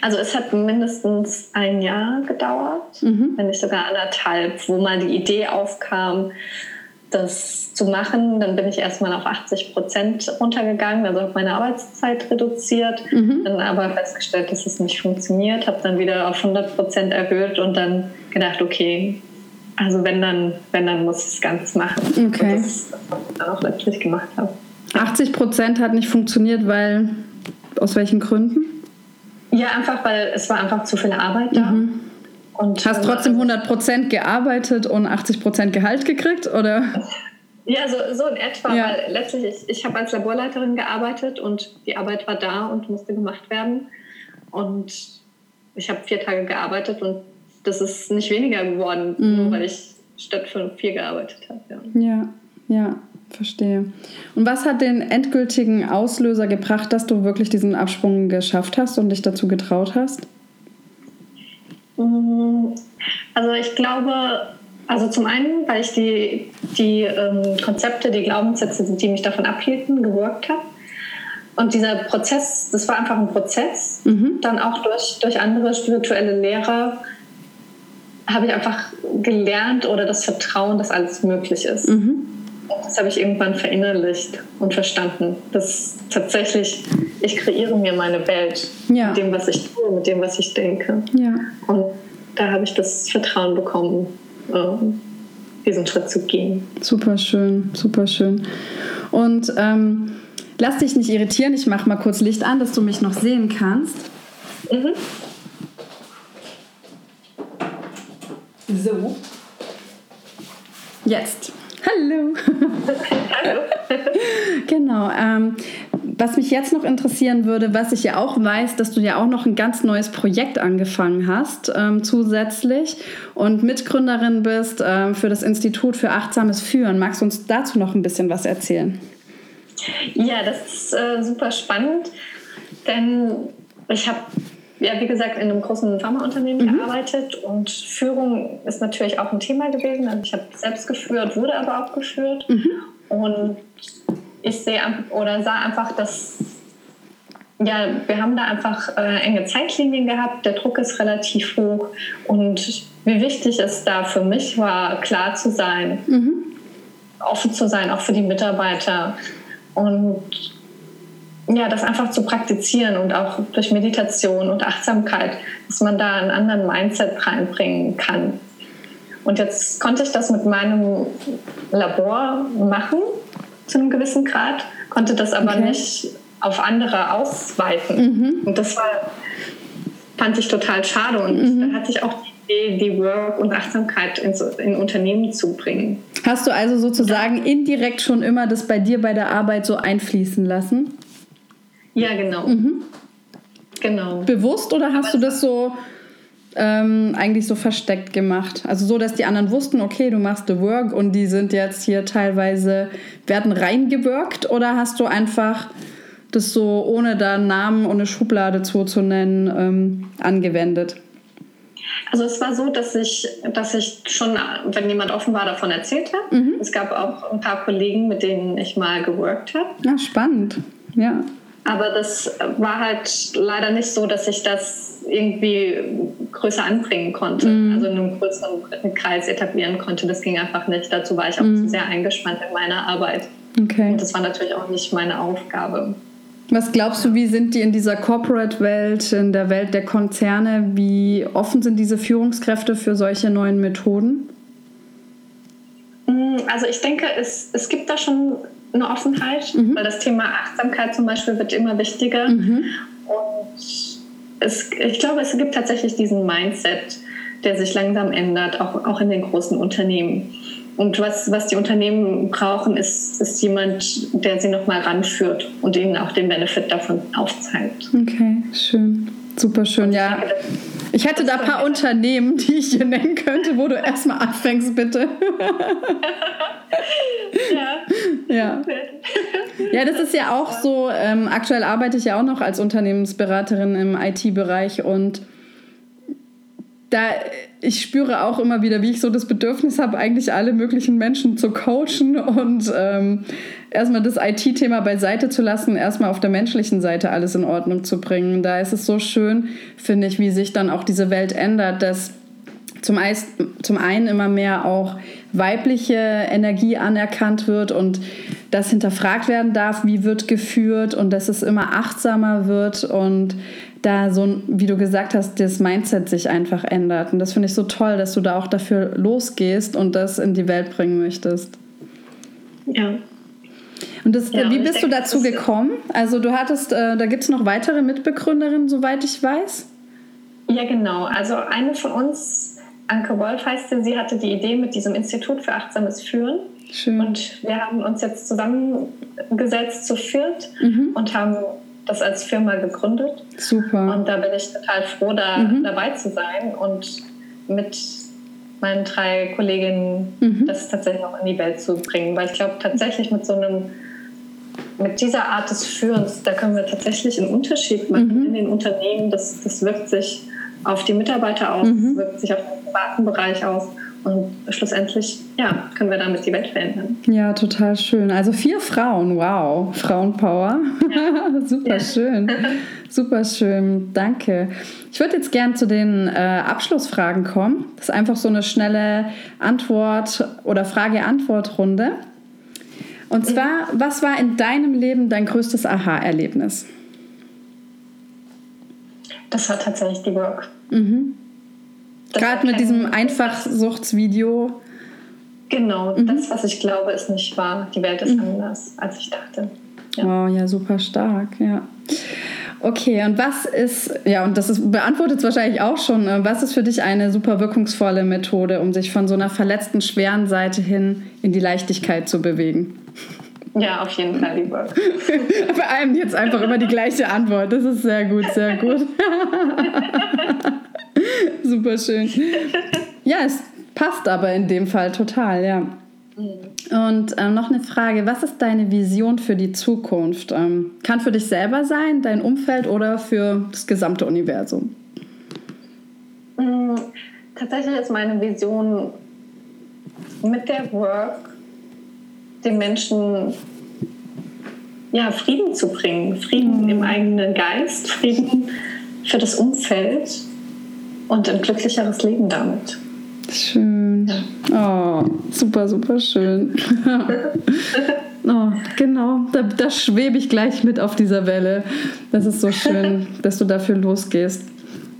Also es hat mindestens ein Jahr gedauert, mhm. wenn nicht sogar anderthalb, wo mal die Idee aufkam, das zu machen. Dann bin ich erstmal auf 80 Prozent runtergegangen, also habe meine Arbeitszeit reduziert, mhm. dann aber festgestellt, dass es nicht funktioniert, habe dann wieder auf 100 Prozent erhöht und dann gedacht, okay, also wenn dann, wenn dann muss ich es ganz machen. Okay. Und das, was ich dann auch letztlich gemacht habe. 80 Prozent hat nicht funktioniert, weil aus welchen Gründen? Ja, einfach, weil es war einfach zu viel Arbeit da. Mhm. Und Hast trotzdem 100 Prozent gearbeitet und 80 Prozent Gehalt gekriegt, oder? Ja, so, so in etwa, ja. weil letztlich, ich, ich habe als Laborleiterin gearbeitet und die Arbeit war da und musste gemacht werden. Und ich habe vier Tage gearbeitet und das ist nicht weniger geworden, mhm. nur weil ich statt von vier gearbeitet habe. Ja. ja, ja, verstehe. Und was hat den endgültigen Auslöser gebracht, dass du wirklich diesen Absprung geschafft hast und dich dazu getraut hast? Mm, also ich glaube, also zum einen, weil ich die, die ähm, Konzepte, die Glaubenssätze, die mich davon abhielten, gewirkt habe. Und dieser Prozess, das war einfach ein Prozess, mhm. dann auch durch, durch andere spirituelle Lehrer habe ich einfach gelernt oder das Vertrauen, dass alles möglich ist. Mhm. Das habe ich irgendwann verinnerlicht und verstanden. Dass tatsächlich, ich kreiere mir meine Welt ja. mit dem, was ich tue, mit dem, was ich denke. Ja. Und da habe ich das Vertrauen bekommen, ähm, diesen Schritt zu gehen. Super schön, super schön. Und ähm, lass dich nicht irritieren, ich mache mal kurz Licht an, dass du mich noch sehen kannst. Mhm. So. Jetzt. Hallo. Hallo. genau. Ähm, was mich jetzt noch interessieren würde, was ich ja auch weiß, dass du ja auch noch ein ganz neues Projekt angefangen hast ähm, zusätzlich und Mitgründerin bist ähm, für das Institut für achtsames Führen. Magst du uns dazu noch ein bisschen was erzählen? Ja, das ist äh, super spannend, denn ich habe ja, wie gesagt, in einem großen Pharmaunternehmen mhm. gearbeitet und Führung ist natürlich auch ein Thema gewesen. Also ich habe selbst geführt, wurde aber auch geführt. Mhm. Und ich sehe oder sah einfach, dass ja, wir haben da einfach äh, enge Zeitlinien gehabt, der Druck ist relativ hoch und wie wichtig es da für mich war, klar zu sein, mhm. offen zu sein, auch für die Mitarbeiter und ja, das einfach zu praktizieren und auch durch Meditation und Achtsamkeit, dass man da einen anderen Mindset reinbringen kann. Und jetzt konnte ich das mit meinem Labor machen zu einem gewissen Grad, konnte das aber okay. nicht auf andere ausweiten. Mhm. Und das war, fand ich total schade. Und mhm. dann hatte ich auch die Idee, die Work und Achtsamkeit in, in Unternehmen zu bringen. Hast du also sozusagen ja. indirekt schon immer das bei dir bei der Arbeit so einfließen lassen? Ja, genau. Mhm. Genau. Bewusst oder hast Aber du das so ähm, eigentlich so versteckt gemacht? Also so, dass die anderen wussten, okay, du machst the work und die sind jetzt hier teilweise, werden reingewirkt oder hast du einfach das so ohne da einen Namen und eine Schublade zu, zu nennen ähm, angewendet? Also es war so, dass ich, dass ich schon, wenn jemand offen war, davon erzählt habe. Mhm. Es gab auch ein paar Kollegen, mit denen ich mal geworkt habe. Ja, spannend. Ja. Aber das war halt leider nicht so, dass ich das irgendwie größer anbringen konnte, mm. also in einem größeren Kreis etablieren konnte. Das ging einfach nicht. Dazu war ich auch mm. zu sehr eingespannt in meiner Arbeit. Okay. Und das war natürlich auch nicht meine Aufgabe. Was glaubst du, wie sind die in dieser Corporate-Welt, in der Welt der Konzerne? Wie offen sind diese Führungskräfte für solche neuen Methoden? Mm, also ich denke, es, es gibt da schon eine Offenheit, mhm. weil das Thema Achtsamkeit zum Beispiel wird immer wichtiger. Mhm. Und es, ich glaube, es gibt tatsächlich diesen Mindset, der sich langsam ändert, auch, auch in den großen Unternehmen. Und was, was die Unternehmen brauchen, ist, ist jemand, der sie nochmal ranführt und ihnen auch den Benefit davon aufzeigt. Okay, schön. Super schön, ja. Denke, ich hätte da ein paar Unternehmen, die ich hier nennen könnte, wo du erstmal anfängst, bitte. ja. ja. Ja, das ist ja auch so. Ähm, aktuell arbeite ich ja auch noch als Unternehmensberaterin im IT-Bereich und da ich spüre auch immer wieder, wie ich so das Bedürfnis habe, eigentlich alle möglichen Menschen zu coachen und ähm, erstmal das IT-Thema beiseite zu lassen, erstmal auf der menschlichen Seite alles in Ordnung zu bringen. Da ist es so schön, finde ich, wie sich dann auch diese Welt ändert, dass zum, zum einen immer mehr auch weibliche Energie anerkannt wird und das hinterfragt werden darf, wie wird geführt und dass es immer achtsamer wird und da so, wie du gesagt hast, das Mindset sich einfach ändert. Und das finde ich so toll, dass du da auch dafür losgehst und das in die Welt bringen möchtest. Ja. Und das, ja, wie bist denke, du dazu gekommen? Also du hattest, äh, da gibt es noch weitere Mitbegründerinnen, soweit ich weiß. Ja, genau. Also eine von uns, Anke Wolf heißt sie, sie hatte die Idee mit diesem Institut für achtsames Führen. Schön. Und wir haben uns jetzt zusammengesetzt zu viert mhm. und haben das als Firma gegründet. Super. Und da bin ich total froh, da mhm. dabei zu sein und mit meinen drei Kolleginnen mhm. das tatsächlich auch in die Welt zu bringen. Weil ich glaube, tatsächlich mit so einem, mit dieser Art des Führens, da können wir tatsächlich einen Unterschied machen mhm. in den Unternehmen. Das, das wirkt sich auf die Mitarbeiter aus, mhm. wirkt sich auf den privaten Bereich aus. Und schlussendlich, ja, können wir damit die Welt verändern. Ja, total schön. Also vier Frauen, wow, Frauenpower. Ja. Super schön. Super schön, danke. Ich würde jetzt gern zu den äh, Abschlussfragen kommen. Das ist einfach so eine schnelle Antwort- oder Frage-Antwort-Runde. Und zwar, was war in deinem Leben dein größtes Aha-Erlebnis? Das war tatsächlich die Work. Mhm. Gerade mit diesem Einfachsuchtsvideo. Genau, mhm. das, was ich glaube, ist nicht wahr. Die Welt ist mhm. anders, als ich dachte. Ja. Oh, ja, super stark, ja. Okay, und was ist, ja, und das ist, beantwortet es wahrscheinlich auch schon, äh, was ist für dich eine super wirkungsvolle Methode, um sich von so einer verletzten, schweren Seite hin in die Leichtigkeit zu bewegen? Ja, auf jeden Fall Work. Bei allem jetzt einfach immer die gleiche Antwort. Das ist sehr gut, sehr gut. Super schön. Ja, es passt aber in dem Fall total, ja. Und ähm, noch eine Frage, was ist deine Vision für die Zukunft? Ähm, kann für dich selber sein, dein Umfeld oder für das gesamte Universum? Mm, tatsächlich ist meine Vision mit der Work den Menschen ja, Frieden zu bringen. Frieden mhm. im eigenen Geist, Frieden für das Umfeld und ein glücklicheres Leben damit. Schön. Oh, super, super schön. oh, genau, da, da schwebe ich gleich mit auf dieser Welle. Das ist so schön, dass du dafür losgehst.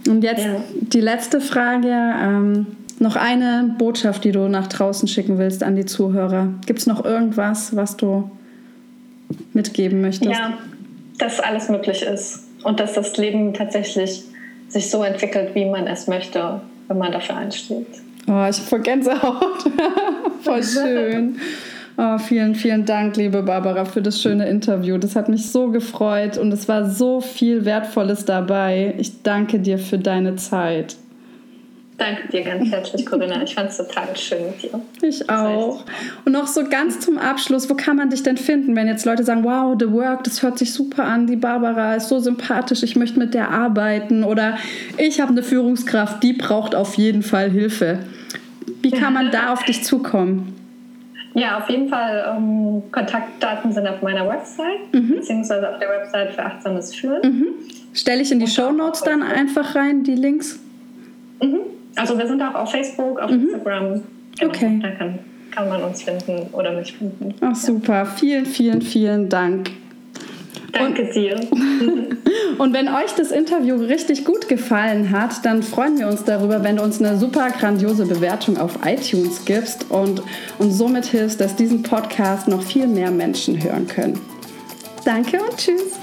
Und jetzt ja. die letzte Frage. Ähm, Noch eine Botschaft, die du nach draußen schicken willst an die Zuhörer. Gibt es noch irgendwas, was du mitgeben möchtest? Ja, dass alles möglich ist und dass das Leben tatsächlich sich so entwickelt, wie man es möchte, wenn man dafür einsteht. Oh, ich habe voll Gänsehaut. voll schön. Oh, vielen, vielen Dank, liebe Barbara, für das schöne Interview. Das hat mich so gefreut und es war so viel Wertvolles dabei. Ich danke dir für deine Zeit. Danke dir ganz herzlich, Corinna. Ich fand es total schön mit dir. Ich auch. Und noch so ganz zum Abschluss, wo kann man dich denn finden, wenn jetzt Leute sagen, wow, The Work, das hört sich super an, die Barbara ist so sympathisch, ich möchte mit der arbeiten oder ich habe eine Führungskraft, die braucht auf jeden Fall Hilfe. Wie kann man da auf dich zukommen? Ja, auf jeden Fall. Ähm, Kontaktdaten sind auf meiner Website, mhm. beziehungsweise auf der Website für achtsames Führen. Mhm. Stelle ich in die Show Notes dann einfach rein, die Links? Mhm. Also wir sind auch auf Facebook, auf mhm. Instagram. Genau. Okay. Da kann, kann man uns finden oder mich finden. Ach super. Vielen, vielen, vielen Dank. Danke und, dir. und wenn euch das Interview richtig gut gefallen hat, dann freuen wir uns darüber, wenn du uns eine super grandiose Bewertung auf iTunes gibst und uns somit hilfst, dass diesen Podcast noch viel mehr Menschen hören können. Danke und tschüss.